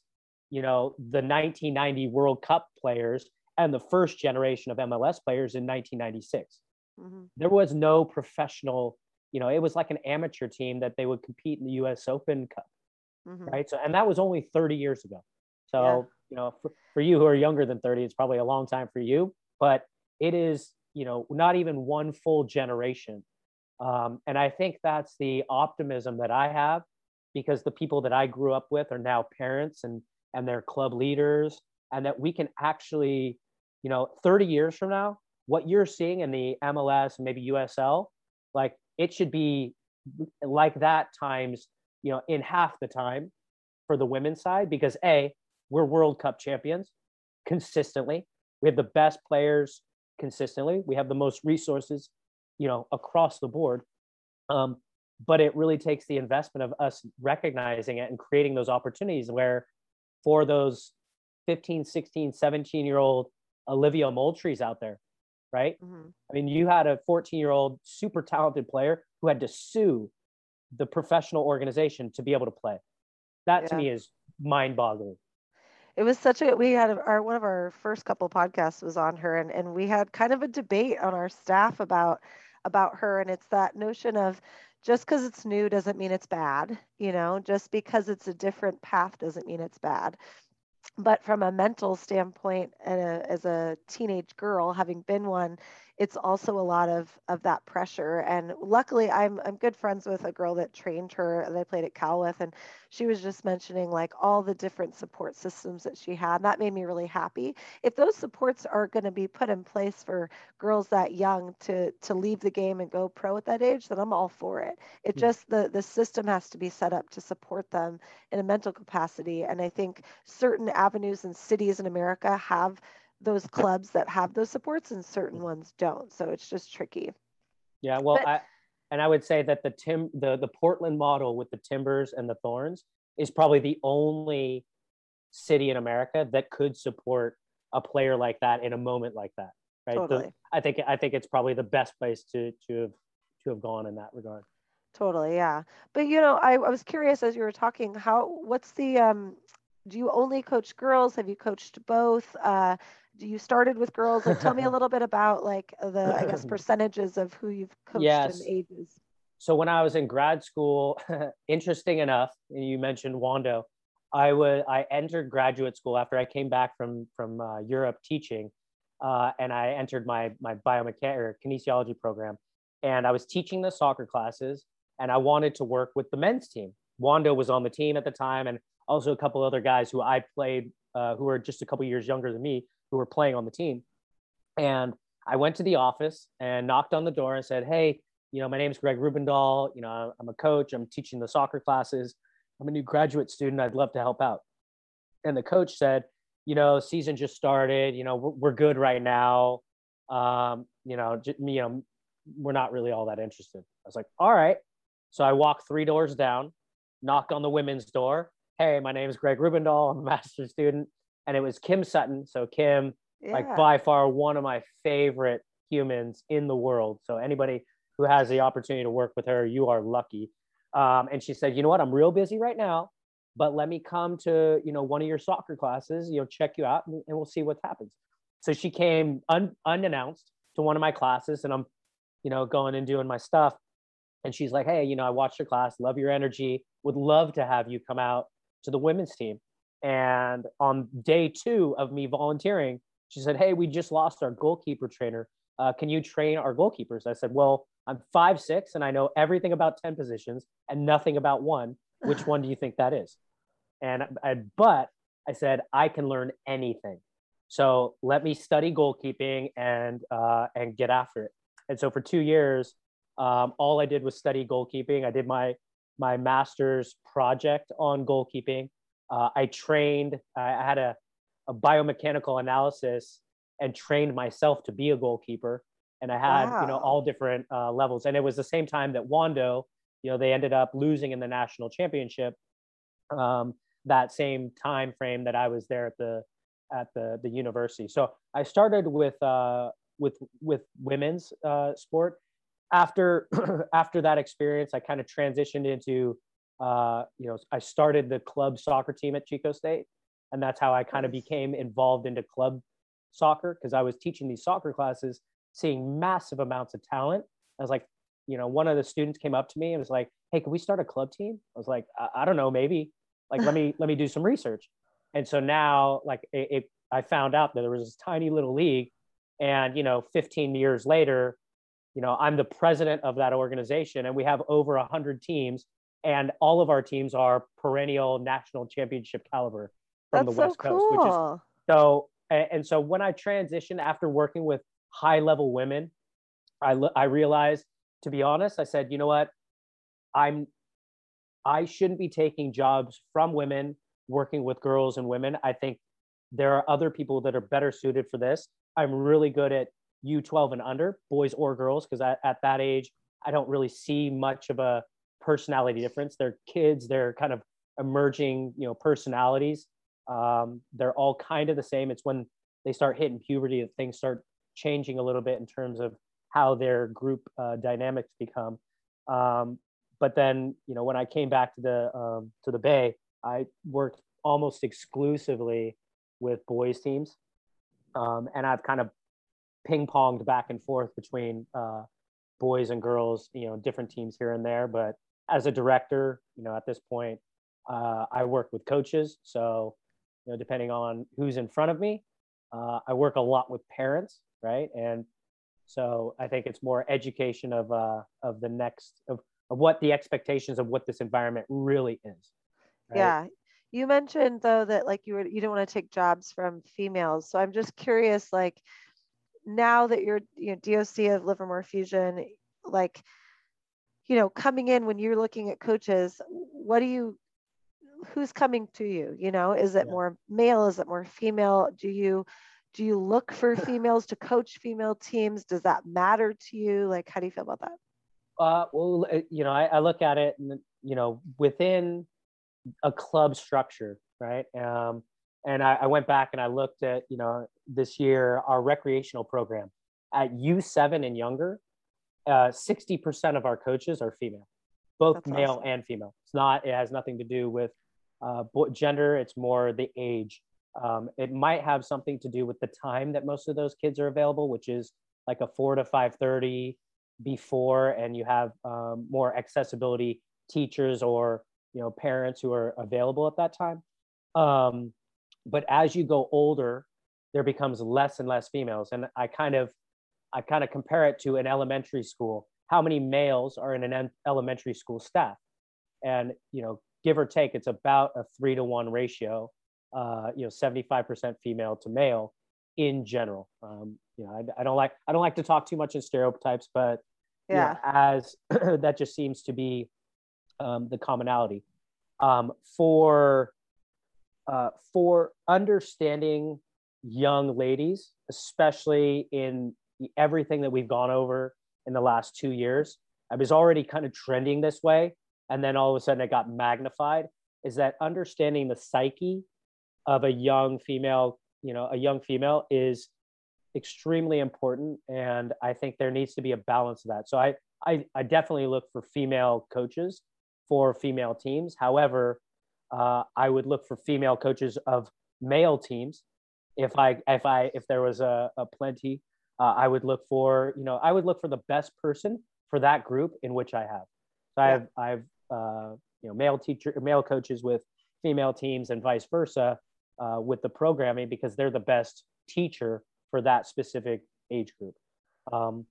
Speaker 2: you know, the 1990 World Cup players and the first generation of MLS players in 1996. Mm-hmm. There was no professional, you know, it was like an amateur team that they would compete in the US Open Cup. Mm-hmm. Right. So, and that was only 30 years ago. So, yeah. You know, for, for you who are younger than 30, it's probably a long time for you, but it is, you know, not even one full generation. Um, and I think that's the optimism that I have because the people that I grew up with are now parents and, and they're club leaders and that we can actually, you know, 30 years from now, what you're seeing in the MLS maybe USL, like it should be like that times, you know, in half the time for the women's side because A, we're World Cup champions consistently. We have the best players consistently. We have the most resources, you know, across the board. Um, but it really takes the investment of us recognizing it and creating those opportunities where for those 15, 16, 17 year old Olivia Moultries out there, right? Mm-hmm. I mean, you had a 14 year old super talented player who had to sue the professional organization to be able to play. That yeah. to me is mind boggling
Speaker 1: it was such a we had our one of our first couple podcasts was on her and and we had kind of a debate on our staff about about her and it's that notion of just because it's new doesn't mean it's bad you know? Just because it's a different path doesn't mean it's bad. But from a mental standpoint and a, as a teenage girl having been one it's also a lot of of that pressure. And luckily, I'm I'm good friends with a girl that trained her that I played at Cal with, and she was just mentioning like all the different support systems that she had. That made me really happy. If those supports are going to be put in place for girls that young to to leave the game and go pro at that age, then I'm all for it. It hmm. just the the system has to be set up to support them in a mental capacity, and I think certain avenues and cities in America have those clubs that have those supports and certain ones don't. So it's just tricky.
Speaker 2: Yeah, well, but, I and I would say that the Tim the the Portland model with the Timbers and the Thorns is probably the only city in America that could support a player like that in a moment like that. Right.
Speaker 1: Totally.
Speaker 2: The, I think I think it's probably the best place to to have to have gone in that regard.
Speaker 1: Totally, yeah. But you know, I, I was curious as you were talking, how what's the um do you only coach girls? Have you coached both? Uh, you started with girls? Like, tell me a [laughs] little bit about like the I guess [clears throat] percentages of who you've coached yes. and ages.
Speaker 2: So when I was in grad school, [laughs] interesting enough, you mentioned Wondo. I would I entered graduate school after I came back from from uh, Europe teaching, uh, and I entered my my biomechanics or kinesiology program, and I was teaching the soccer classes, and I wanted to work with the men's team. Wondo was on the team at the time, and also a couple other guys who I played, uh, who were just a couple years younger than me, who were playing on the team. And I went to the office and knocked on the door and said, "Hey, you know, my name is Greg Rubendahl. You know, I'm a coach. I'm teaching the soccer classes. I'm a new graduate student. I'd love to help out." And the coach said, "You know, season just started. You know, we're, we're good right now. Um, you know, j- you know, we're not really all that interested." I was like, "All right." So I walked three doors down, knocked on the women's door, hey, my name is Greg Rubendahl. I'm a [laughs] master's student. And it was Kim Sutton. So Kim, yeah. like by far one of my favorite humans in the world. So anybody who has the opportunity to work with her, you are lucky. Um, and she said, you know what, I'm real busy right now, but let me come to, you know, one of your soccer classes, you know, check you out and, and we'll see what happens. So she came un- unannounced to one of my classes and I'm, you know, going and doing my stuff. And she's like, hey, you know, I watched your class, love your energy, would love to have you come out to the women's team. And on day two of me volunteering, she said, Hey, we just lost our goalkeeper trainer. Uh, can you train our goalkeepers? I said, Well, I'm five six and I know everything about 10 positions and nothing about one. Which [sighs] one do you think that is? And I, but I said, I can learn anything. So let me study goalkeeping and uh, and get after it. And so for two years, um, all I did was study goalkeeping. I did my my master's project on goalkeeping. Uh, I trained, I had a, a, biomechanical analysis and trained myself to be a goalkeeper. And I had, wow. you know, all different uh, levels. And it was the same time that Wondo, you know, they ended up losing in the national championship. Um, that same time frame that I was there at the at the the university. So I started with uh, with with women's uh, sport, after [clears throat] after that experience, I kind of transitioned into uh, you know I started the club soccer team at Chico State, and that's how I kind of became involved into club soccer because I was teaching these soccer classes, seeing massive amounts of talent. I was like, you know, one of the students came up to me and was like, "Hey, can we start a club team?" I was like, "I, I don't know, maybe." Like, let [laughs] me let me do some research. And so now, like, it, it, I found out that there was this tiny little league, and you know, 15 years later, you know i'm the president of that organization and we have over 100 teams and all of our teams are perennial national championship caliber from
Speaker 1: That's
Speaker 2: the west
Speaker 1: so coast cool. which is
Speaker 2: so and so when i transitioned after working with high level women i i realized to be honest i said you know what? I'm i shouldn't be taking jobs from women working with girls and women. I think there are other people that are better suited for this. I'm really good at U12 and under, boys or girls, because at that age, I don't really see much of a personality difference. They're kids, they're kind of emerging, you know, personalities. Um, they're all kind of the same. It's when they start hitting puberty that things start changing a little bit in terms of how their group uh, dynamics become. Um, but then, you know, when I came back to the um, to the Bay, I worked almost exclusively with boys teams, um, and I've kind of ping ponged back and forth between uh, boys and girls, you know, different teams here and there. But as a director, you know, at this point, uh, I work with coaches. So, you know, depending on who's in front of me, uh, I work a lot with parents, right? And So I think it's more education of uh, of the next of, of what the expectations of what this environment really is.
Speaker 1: Right? Yeah. You mentioned though that like you were you didn't want to take jobs from females. So I'm just curious, like now that you're you know DOC of Livermore Fusion, like you know coming in when you're looking at coaches, what do you who's coming to you? You know, is it yeah. more male? Is it more female? Do you do you look for [laughs] females to coach female teams? Does that matter to you? Like, how do you feel about that?
Speaker 2: Uh, well, you know, I, I look at it, and you know, within a club structure, right? Um, and I, I, went back and I looked at, you know, this year our recreational program at U7 and younger. Uh, 60% of our coaches are female, both That's male awesome. and female. It's not. It has nothing to do with uh, gender. It's more the age. Um, it might have something to do with the time that most of those kids are available, which is like a four to five thirty before, and you have um, more accessibility teachers or you know parents who are available at that time. Um, but as you go older, there becomes less and less females, and I kind of I kind of compare it to an elementary school. How many males are in an elementary school staff? And you know, give or take, it's about a three to one ratio uh, you know, 75% female to male in general. Um, you know, I, I, don't like I don't like to talk too much in stereotypes, but yeah, you know, as [clears throat] that just seems to be um, the commonality um, for uh, for understanding young ladies, especially in everything that we've gone over in the last two years. I was already kind of trending this way, and then all of a sudden it got magnified. Is that understanding the psyche of a young female, you know, a young female is extremely important. And I think there needs to be a balance of that. So I, I, I definitely look for female coaches for female teams. However, uh, I would look for female coaches of male teams. If I, if I, if there was a, a plenty, uh, I would look for, you know, I would look for the best person for that group in which I have. So I have, I have, uh, you know, male teacher, male coaches with female teams and vice versa uh, with the programming because they're the best teacher for that specific age group. Um,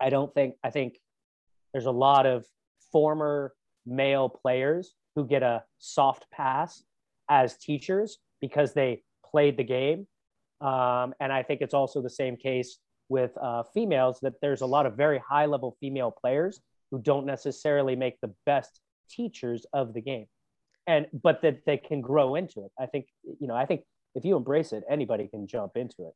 Speaker 2: I don't think, I think there's a lot of former male players who get a soft pass as teachers because they played the game. Um, and I think it's also the same case with uh, females that there's a lot of very high level female players who don't necessarily make the best teachers of the game. And but that they can grow into it. I think you know i think if you embrace it anybody can jump into it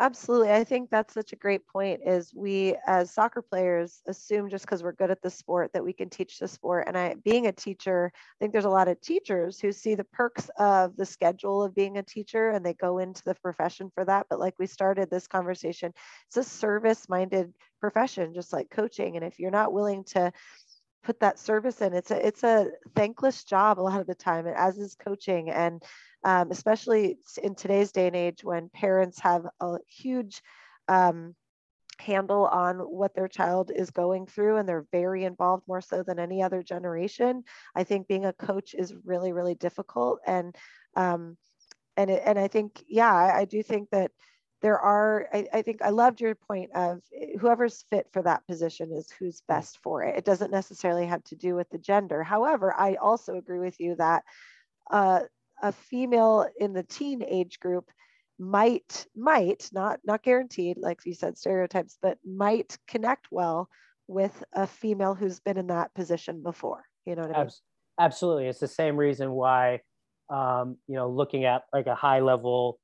Speaker 1: absolutely i think that's such a great point is we as soccer players assume just because we're good at the sport that we can teach the sport and i being a teacher i think there's a lot of teachers who see the perks of the schedule of being a teacher and they go into the profession for that but like we started this conversation it's a service minded profession just like coaching and if you're not willing to put that service in. It's a it's a thankless job a lot of the time, as is coaching, and um, especially in today's day and age when parents have a huge um, handle on what their child is going through and they're very involved more so than any other generation i think being a coach is really really difficult and um, and it, and i think yeah I, I do think that there are I, I, think i loved your point of eh, whoever's fit for that position is who's mm. best for it. It doesn't necessarily have to do with the gender. However i also agree with you that uh, a female in the teen age group might might not not guaranteed like you said stereotypes but might connect well with a female who's been in that position before. You know what i mean?
Speaker 2: Absolutely. It's the same reason why um, you know looking at like a high level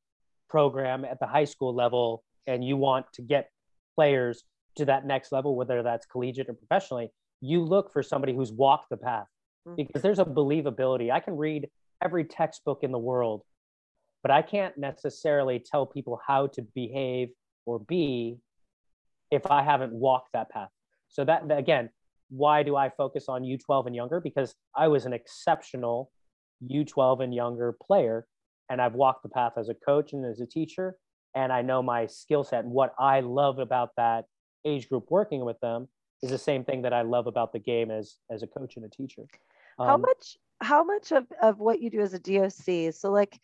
Speaker 2: program at the high school level and you want to get players to that next level, whether that's collegiate or professionally, you look for somebody who's walked the path mm-hmm. because there's a believability. I can read every textbook in the world, but I can't necessarily tell people how to behave or be if I haven't walked that path. So that again, why do I focus on U12 and younger? Because I was an exceptional U12 and younger player and I've walked the path as a coach and as a teacher, and I know my skill set and what I love about that age group working with them is the same thing that I love about the game as as a coach and a teacher.
Speaker 1: Um, how much how much of, of what you do as a DOC? So like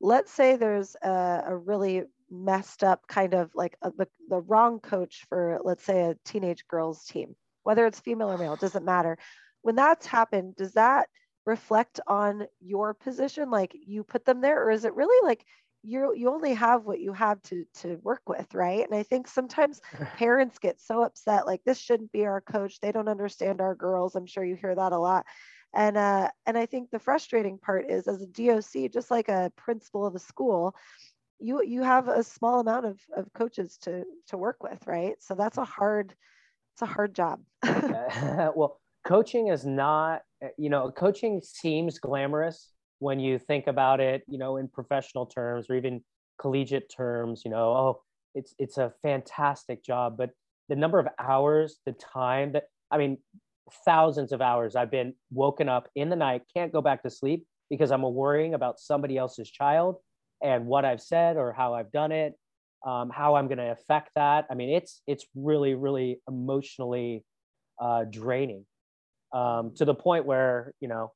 Speaker 1: let's say there's a, a really messed up kind of like a, the, the wrong coach for let's say a teenage girls team whether it's female or male doesn't matter when that's happened does that reflect on your position like you put them there or is it really like you you only have what you have to to work with right? And i think sometimes [laughs] parents get so upset like this shouldn't be our coach. They don't understand our girls. I'm sure you hear that a lot. And uh and i think the frustrating part is as a doc just like a principal of a school you you have a small amount of, of coaches to to work with right? So that's a hard it's a hard job. [laughs] [laughs]
Speaker 2: Well coaching is not you know coaching seems glamorous when you think about it, you know, in professional terms or even collegiate terms, you know, oh, it's it's a fantastic job, but the number of hours, the time that I mean, thousands of hours I've been woken up in the night, can't go back to sleep because I'm worrying about somebody else's child and what I've said or how I've done it, um, how I'm going to affect that. I mean, it's it's really really emotionally uh, draining um, to the point where you know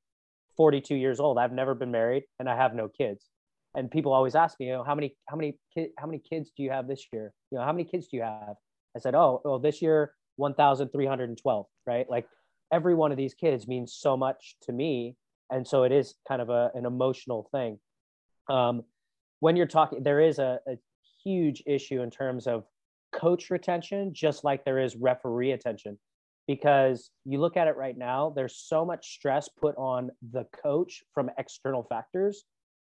Speaker 2: 42 years old. I've never been married and I have no kids. And people always ask me, you know, how many, how many, how many kids do you have this year? You know, how many kids do you have? I said, oh, well, this year, 1,312, right? Like every one of these kids means so much to me. And so it is kind of a, an emotional thing. Um, when you're talking, there is a, a huge issue in terms of coach retention, just like there is referee attention because you look at it right now, there's so much stress put on the coach from external factors,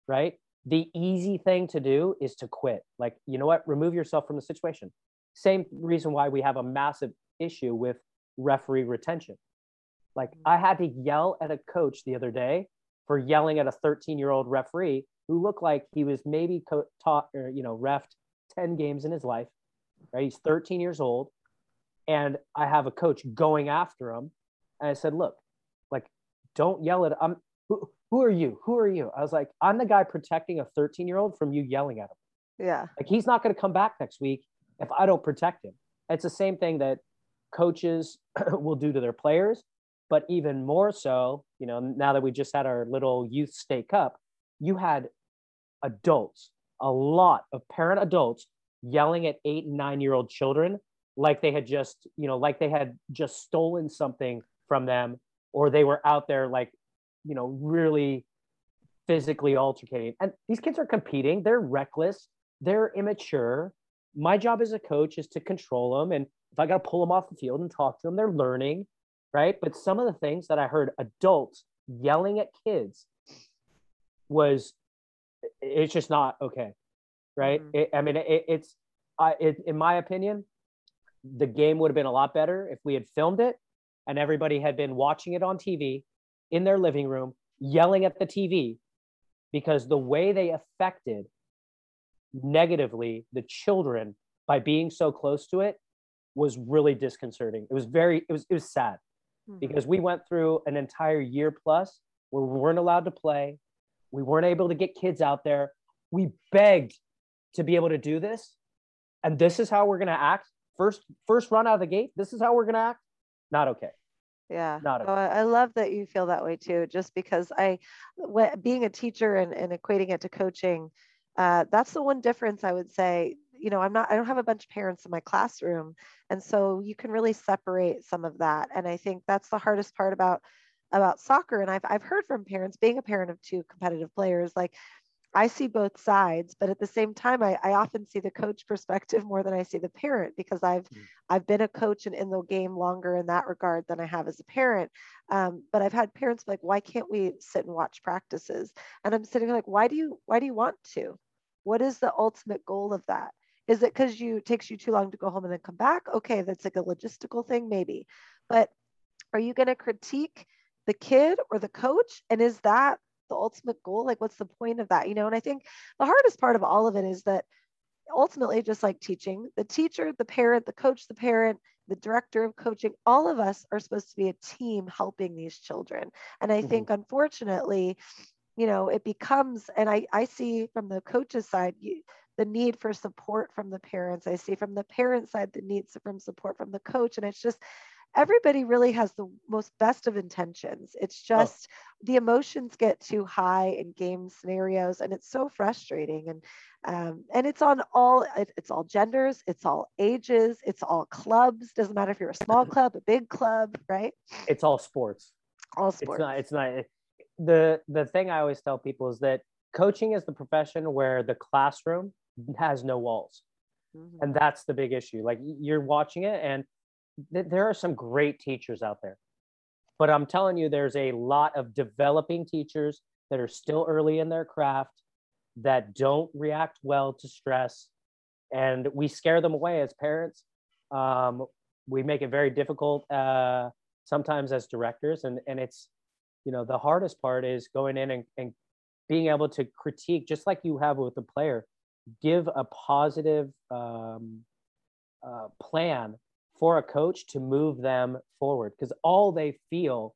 Speaker 2: right? The easy thing to do is to quit. Like, you know what? Remove yourself from the situation. Same reason why we have a massive issue with referee retention. Like, mm-hmm. I had to yell at a coach the other day for yelling at a 13 year old referee who looked like he was maybe co- taught or, you know, refed 10 games in his life, right? He's 13 years old and I have a coach going after him. And I said, look, like, don't yell at him. Who, who are you? Who are you? I was like, I'm the guy protecting a 13 year old from you yelling at him.
Speaker 1: Yeah.
Speaker 2: Like he's not going to come back next week if I don't protect him. It's the same thing that coaches [clears throat] will do to their players, but even more so, you know, now that we just had our little youth state cup, you had adults, a lot of parent adults yelling at eight and nine year old children like they had just you know like they had just stolen something from them or they were out there like you know really physically altercating. And these kids are competing. They're reckless. They're immature. My job as a coach is to control them. And if i got to pull them off the field and talk to them they're learning right? But some of the things that i heard adults yelling at kids was it's just not okay right? Mm-hmm. it, i mean it, it's I, it, in my opinion the game would have been a lot better if we had filmed it and everybody had been watching it on TV in their living room, yelling at the TV because the way they affected negatively the children by being so close to it was really disconcerting. It was very, it was, it was sad mm-hmm. because we went through an entire year plus where we weren't allowed to play. We weren't able to get kids out there. We begged to be able to do this. And this is how we're going to act first first run out of the gate, this is how we're gonna act. Not okay.
Speaker 1: Yeah. Not okay. Oh, I love that you feel that way too. Just because I, being a teacher and, and equating it to coaching, uh, that's the one difference I would say. You know, I'm not. I don't have a bunch of parents in my classroom, and so you can really separate some of that. And I think that's the hardest part about about soccer. And I've I've heard from parents, being a parent of two competitive players, like I see both sides, but at the same time, I, I, often see the coach [laughs] perspective more than I see the parent because I've mm. I've been a coach and in the game longer in that regard than I have as a parent. Um, but I've had parents like, why can't we sit and watch practices? And I'm sitting like, why do you why do you want to? What is the ultimate goal of that? Is it because you takes you too long to go home and then come back? Okay, that's like a logistical thing, maybe. But are you going to critique the kid or the coach? And is that the ultimate goal? Like what's the point of that you know? And i think the hardest part of all of it is that ultimately just like teaching the teacher the parent the coach the parent the director of coaching all of us are supposed to be a team helping these children. And i mm-hmm. think unfortunately you know it becomes and i i see from the coach's side you, the need for support from the parents. I see from the parent side the needs from support from the coach. And it's just everybody really has the most best of intentions. It's
Speaker 2: Oh.
Speaker 1: just the emotions get too high in game scenarios, and it's so frustrating. And um, and it's on all it, it's all genders, it's all ages, it's all clubs. Doesn't matter if you're a small [laughs] club, a big club, right?
Speaker 2: It's all sports.
Speaker 1: All sports.
Speaker 2: It's not. It's not. The the thing I always tell people is that coaching is the profession where the classroom has no walls.
Speaker 1: Mhm.
Speaker 2: and that's the big issue like you're watching it and th- there are some great teachers out there. But i'm telling you there's a lot of developing teachers that are still early in their craft that don't react well to stress and we scare them away as parents. Um, we make it very difficult uh, sometimes as directors and, and it's you know the hardest part is going in and, and being able to critique just like you have with the player give a positive um, uh, plan for a coach to move them forward because all they feel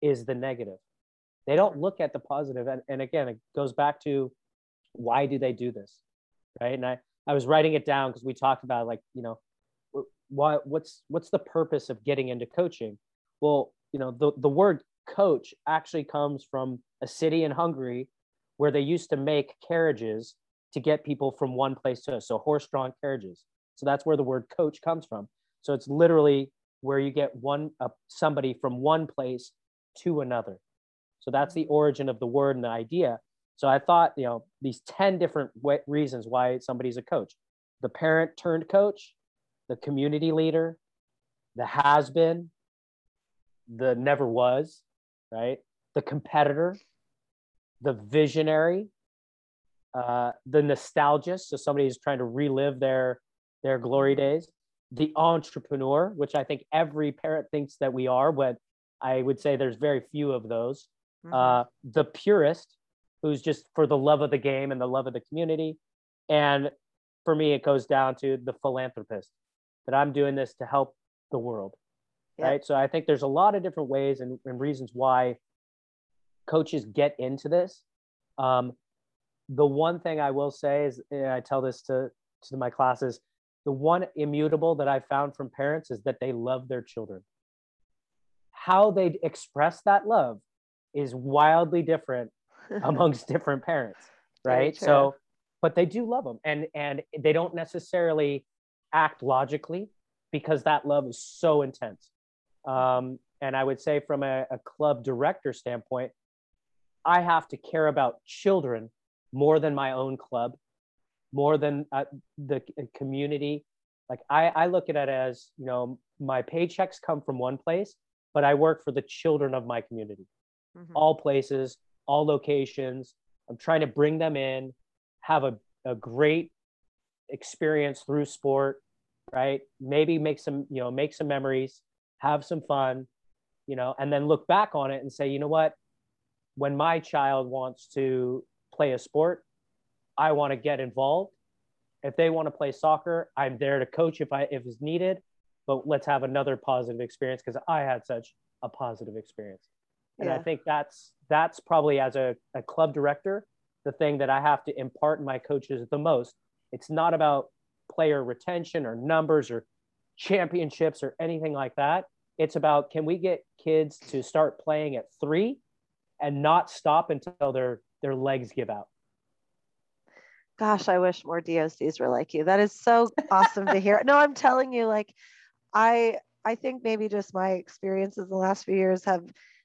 Speaker 2: is the negative. They don't look at the positive. and, and again it goes back to why do they do this right? And i, I was writing it down because we talked about like you know wh- why what's what's the purpose of getting into coaching? Well you know the, the word coach actually comes from a city in hungary where they used to make carriages to get people from one place to so horse-drawn carriages. So that's where the word coach comes from so it's literally where you get one uh, somebody from one place to another. So that's the origin of the word and the idea. So i thought you know these 10 different reasons why somebody's a coach. The parent turned coach the community leader the has been the never was right? The competitor the visionary uh, the nostalgist so somebody who's trying to relive their their glory days the entrepreneur which i think every parent thinks that we are but i would say there's very few of those.
Speaker 1: Mhm.
Speaker 2: uh, the purist who's just for the love of the game and the love of the community. And for me it goes down to the philanthropist that i'm doing this to help the world right? So i think there's a lot of different ways and, and reasons why coaches get into this. Um, the one thing i will say is and i tell this to to my classes the one immutable that i found from parents is that they love their children. How they express that love is wildly different [laughs] amongst different parents right? so but they do love them and and they don't necessarily act logically because that love is so intense. Um, and i would say from a, a club director standpoint i have to care about children more than my own club more than uh, the community like I, I look at it as you know my paychecks come from one place but i work for the children of my community
Speaker 1: Mhm.
Speaker 2: all places, all locations. I'm trying to bring them in, have a, a great experience through sport, right? Maybe make some, you know, make some memories, have some fun, you know, and then look back on it and say, you know what? When my child wants to play a sport, I want to get involved. If they want to play soccer, I'm there to coach if I if it's needed. But let's have another positive experience because I had such a positive experience and i think that's that's probably as a, a club director the thing that i have to impart in my coaches the most it's not about player retention or numbers or championships or anything like that it's about can we get kids to start playing at three and not stop until their their legs give out
Speaker 1: Gosh, I wish more DOCs were like you. That is so awesome to hear. No, I'm telling you, like, I I think maybe just my experiences in the last few years have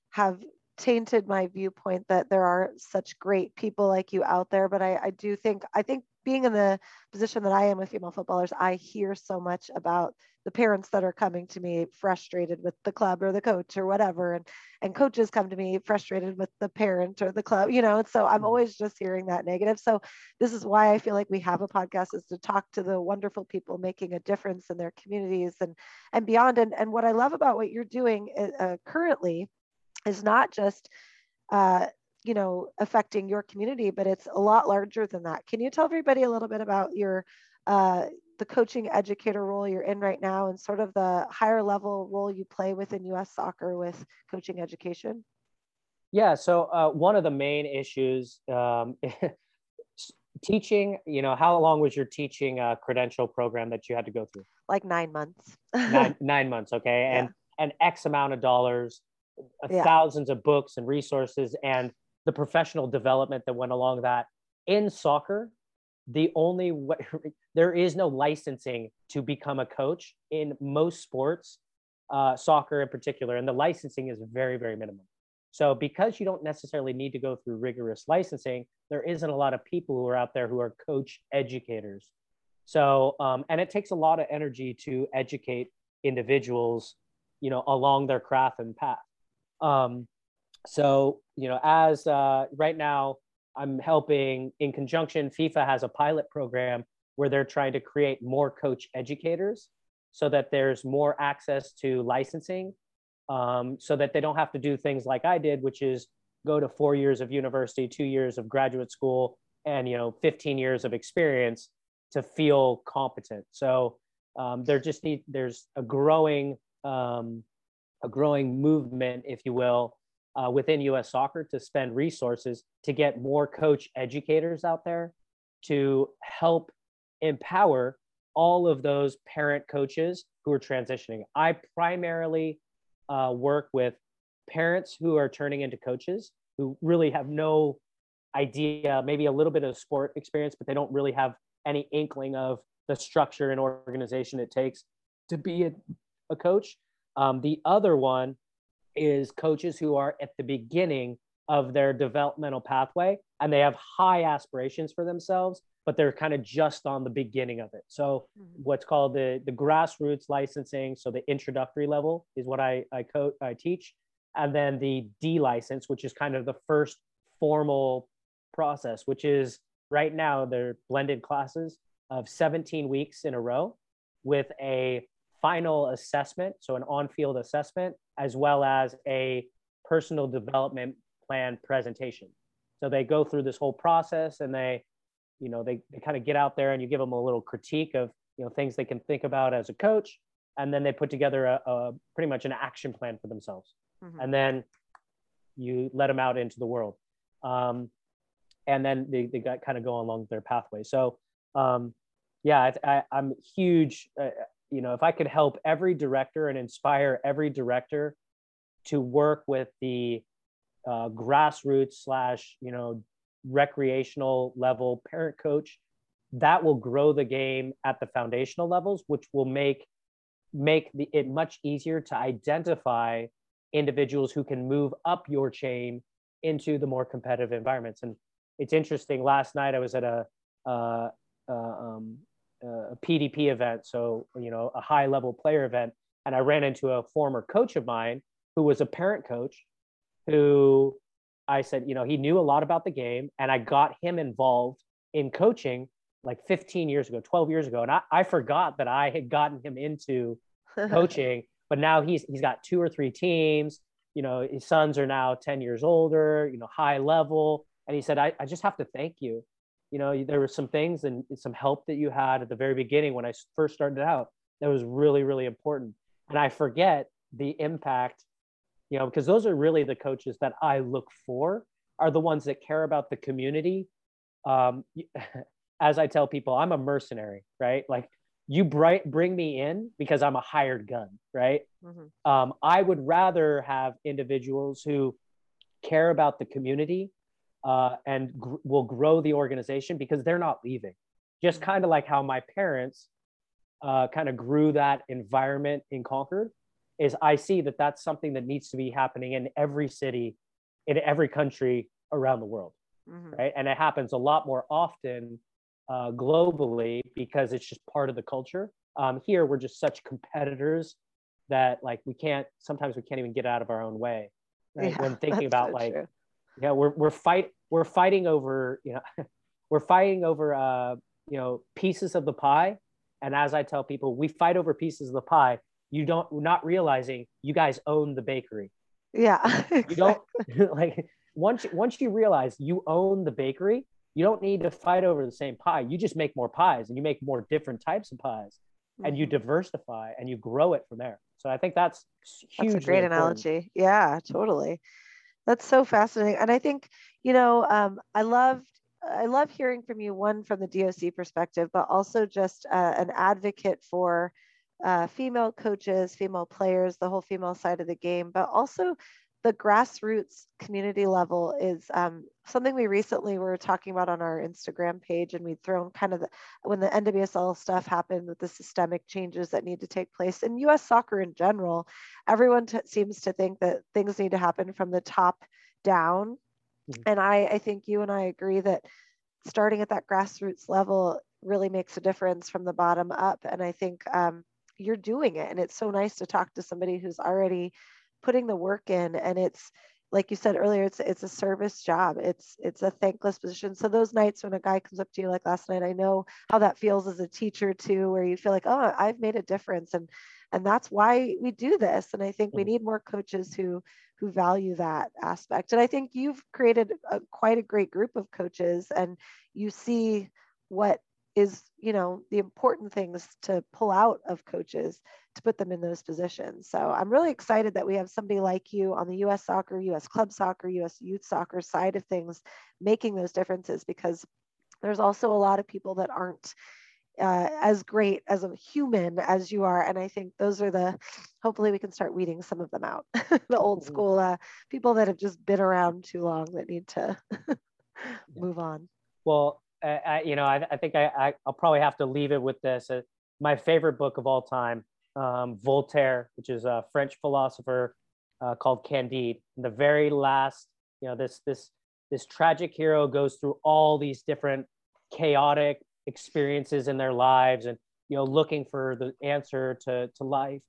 Speaker 1: have tainted my viewpoint that there are such great people like you out there. But I, I do think I think being in the position that I am with female footballers, I hear so much about the parents that are coming to me frustrated with the club or the coach or whatever. And and coaches come to me frustrated with the parent or the club, you know. And so I'm
Speaker 2: Mhm.
Speaker 1: always just hearing that negative. So this is why I feel like we have a podcast is to talk to the wonderful people making a difference in their communities and and beyond. And and what I love about what you're doing uh, currently is not just uh, you know affecting your community, but it's a lot larger than that. Can you tell everybody a little bit about your uh, the coaching educator role you're in right now and sort of the higher level role you play within U.S. soccer with coaching education?
Speaker 2: Yeah. So uh, one of the main issues, um, [laughs] teaching. You know, how long was your teaching uh, credential program that you had to go through?
Speaker 1: Like nine months.
Speaker 2: Nine [laughs] nine months. Okay.
Speaker 1: Yeah.
Speaker 2: And and X amount of dollars, yeah. thousands of books and resources, and the professional development that went along that. In soccer, the only way, [laughs] there is no licensing to become a coach in most sports, uh, soccer in particular, and the licensing is very, very minimal So because you don't necessarily need to go through rigorous licensing, there isn't a lot of people who are out there who are coach educators. So um, and it takes a lot of energy to educate individuals, you know, along their craft and path. Um, so you know, as uh, right now, I'm helping in conjunction. FIFA has a pilot program where they're trying to create more coach educators so that there's more access to licensing um, so that they don't have to do things like I did, which is go to four years of university, two years of graduate school, and you know, 15 years of experience to feel competent. So um, there just need there's a growing um, a growing movement, if you will, uh, within U.S. Soccer to spend resources to get more coach educators out there to help empower all of those parent coaches who are transitioning. I primarily uh, work with parents who are turning into coaches who really have no idea, maybe a little bit of sport experience, but they don't really have any inkling of the structure and organization it takes to be a, a coach. Um, the other one is coaches who are at the beginning of their developmental pathway and they have high aspirations for themselves but they're kind of just on the beginning of it. So mm-hmm. what's called the the grassroots licensing, so the introductory level is what I I, co- I teach, and then the D license, which is kind of the first formal process, which is right now they're blended classes of 17 weeks in a row with a final assessment, so an on-field assessment, as well as a personal development plan presentation. So they go through this whole process and they you know they, they kind of get out there and you give them a little critique of you know things they can think about as a coach and then they put together a, a pretty much an action plan for themselves mm-hmm. and then you let them out into the world um, and then they, they got kind of go along their pathway so um, yeah I, am huge uh, you know if i could help every director and inspire every director to work with the uh, grassroots slash you know recreational level parent coach that will grow the game at the foundational levels which will make make the, it much easier to identify individuals who can move up your chain into the more competitive environments. And it's interesting last night i was at a uh, uh, um, a pdp event so you know a high level player event and i ran into a former coach of mine who was a parent coach who I said, you know, he knew a lot about the game, and I got him involved in coaching like 15 years ago, 12 years ago, and I, I forgot that I had gotten him into [laughs] coaching. but now he's he's got two or three teams. You know, his sons are now 10 years older. You know, high level, and he said, I, I just have to thank you. You know, there were some things and some help that you had at the very beginning when I first started out that was really really important, and I forget the impact you know, because those are really the coaches that I look for are the ones that care about the community. Um, [laughs] as I tell people, I'm a mercenary, right? Like you bright, bring me in because I'm a hired gun, right? Mm-hmm. Um, I would rather have individuals who care about the community uh, and gr- will grow the organization because they're not leaving. Just mm-hmm. kind of like how my parents uh, kind of grew that environment in Concord is I see that that's something that needs to be happening in every city, in every country around the world, mm-hmm. right? And it happens a lot more often uh, globally because it's just part of the culture. Um, here, we're just such competitors that like we can't. Sometimes we can't even get out of our own way. Right? Yeah, when [laughs] thinking about so like, true. Yeah, we're we're fight we're fighting over you know [laughs] we're fighting over uh, you know pieces of the pie. And as I tell people, we fight over pieces of the pie you don't not realizing you guys own the bakery
Speaker 1: yeah
Speaker 2: exactly. [laughs] you don't [laughs] like once once you realize you own the bakery you don't need to fight over the same pie you just make more pies and you make more different types of pies mm-hmm. and you mm-hmm. diversify and you grow it from there so i think that's huge
Speaker 1: that's a great important. analogy yeah totally that's so fascinating and i think you know um, i love i love hearing from you one from the doc perspective but also just uh, an advocate for uh, female coaches, female players, the whole female side of the game, but also the grassroots community level is um, something we recently were talking about on our Instagram page, and we'd thrown kind of the, when the NWSL stuff happened with the systemic changes that need to take place in U.S. soccer in general. Everyone t- seems to think that things need to happen from the top down, mm-hmm. and I, I think you and I agree that starting at that grassroots level really makes a difference from the bottom up. And I think um, you're doing it, and it's so nice to talk to somebody who's already putting the work in and it's like you said earlier it's it's a service job. It's it's a thankless position. So those nights when a guy comes up to you like last night i know how that feels as a teacher too where you feel like oh i've made a difference and and that's why we do this and i think we mm-hmm. need more coaches who who value that aspect. And i think you've created a, quite a great group of coaches and you see what is you know the important things to pull out of coaches to put them in those positions. So i'm really excited that we have somebody like you on the us soccer us club soccer us youth soccer side of things making those differences because there's also a lot of people that aren't uh, as great as a human as you are. And i think those are the hopefully we can start weeding some of them out. [laughs] The old mm-hmm. school uh, people that have just been around too long that need to [laughs] move on.
Speaker 2: Well I, you know, I, I think I, I, will probably have to leave it with this. Uh, my favorite book of all time, um, Voltaire, which is a French philosopher uh, called Candide. The very last, you know, this this this tragic hero goes through all these different chaotic experiences in their lives, and you know, looking for the answer to to life.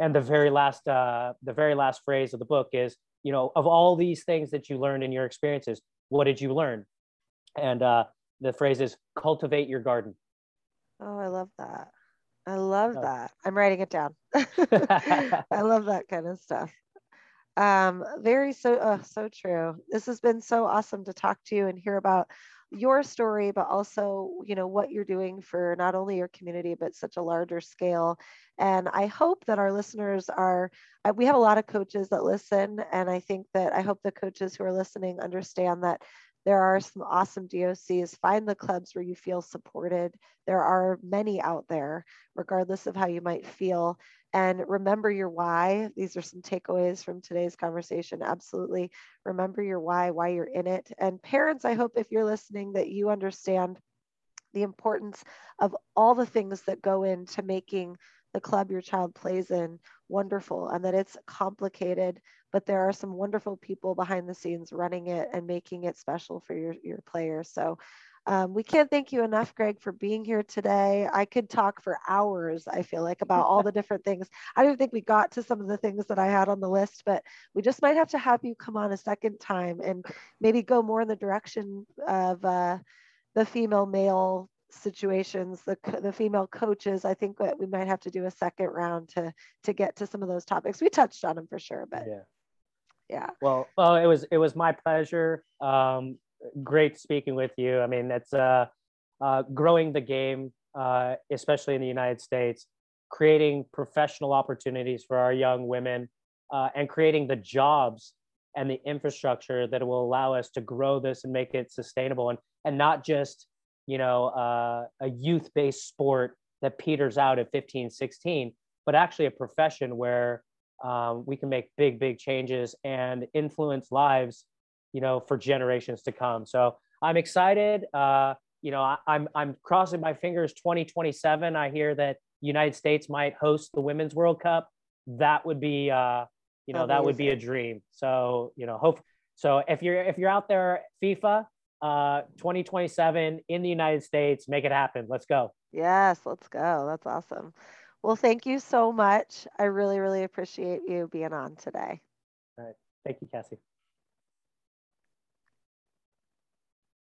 Speaker 2: And the very last, uh, the very last phrase of the book is, you know, of all these things that you learned in your experiences, what did you learn? And uh, the phrase is cultivate your garden.
Speaker 1: Oh, I love that. I love oh. that. I'm writing it down. [laughs] [laughs] I love that kind of stuff. Um, very so uh, so true. This has been so awesome to talk to you and hear about your story, but also you know what you're doing for not only your community but such a larger scale. And I hope that our listeners are. We have a lot of coaches that listen, and I think that I hope the coaches who are listening understand that there are some awesome DOCs. Find the clubs where you feel supported. There are many out there, regardless of how you might feel. And remember your why. These are some takeaways from today's conversation. Absolutely. Remember your why, why you're in it. And parents, I hope if you're listening that you understand the importance of all the things that go into making the club your child plays in wonderful and that it's complicated but there are some wonderful people behind the scenes running it and making it special for your, your players. So um, we can't thank you enough greg for being here today. I could talk for hours i feel like about all the different things. I don't think we got to some of the things that i had on the list but we just might have to have you come on a second time and maybe go more in the direction of uh, the female male situations, the, the female coaches, I think that we might have to do a second round to to get to some of those topics. We touched on them for sure, but
Speaker 2: yeah,
Speaker 1: yeah.
Speaker 2: Well, well, it was it was my pleasure. Um, great speaking with you. I mean, it's uh, uh, growing the game, uh, especially in the United States, creating professional opportunities for our young women, uh, and creating the jobs and the infrastructure that will allow us to grow this and make it sustainable and and not just you know, uh, a youth based sport that peters out at 15, 16, but actually a profession where um, we can make big, big changes and influence lives, you know, for generations to come. So I'm excited. Uh, you know, I, I'm, I'm crossing my fingers 2027. I hear that United States might host the Women's World Cup. That would be, uh, you know, Amazing. that would be a dream. So, you know, hope. So if you're if you're out there, FIFA, uh, 2027 in the United States. Make it happen. Let's go.
Speaker 1: Yes, let's go. That's awesome. Well, thank you so much. I really, really appreciate you being on today.
Speaker 2: All right. Thank you, Cassie.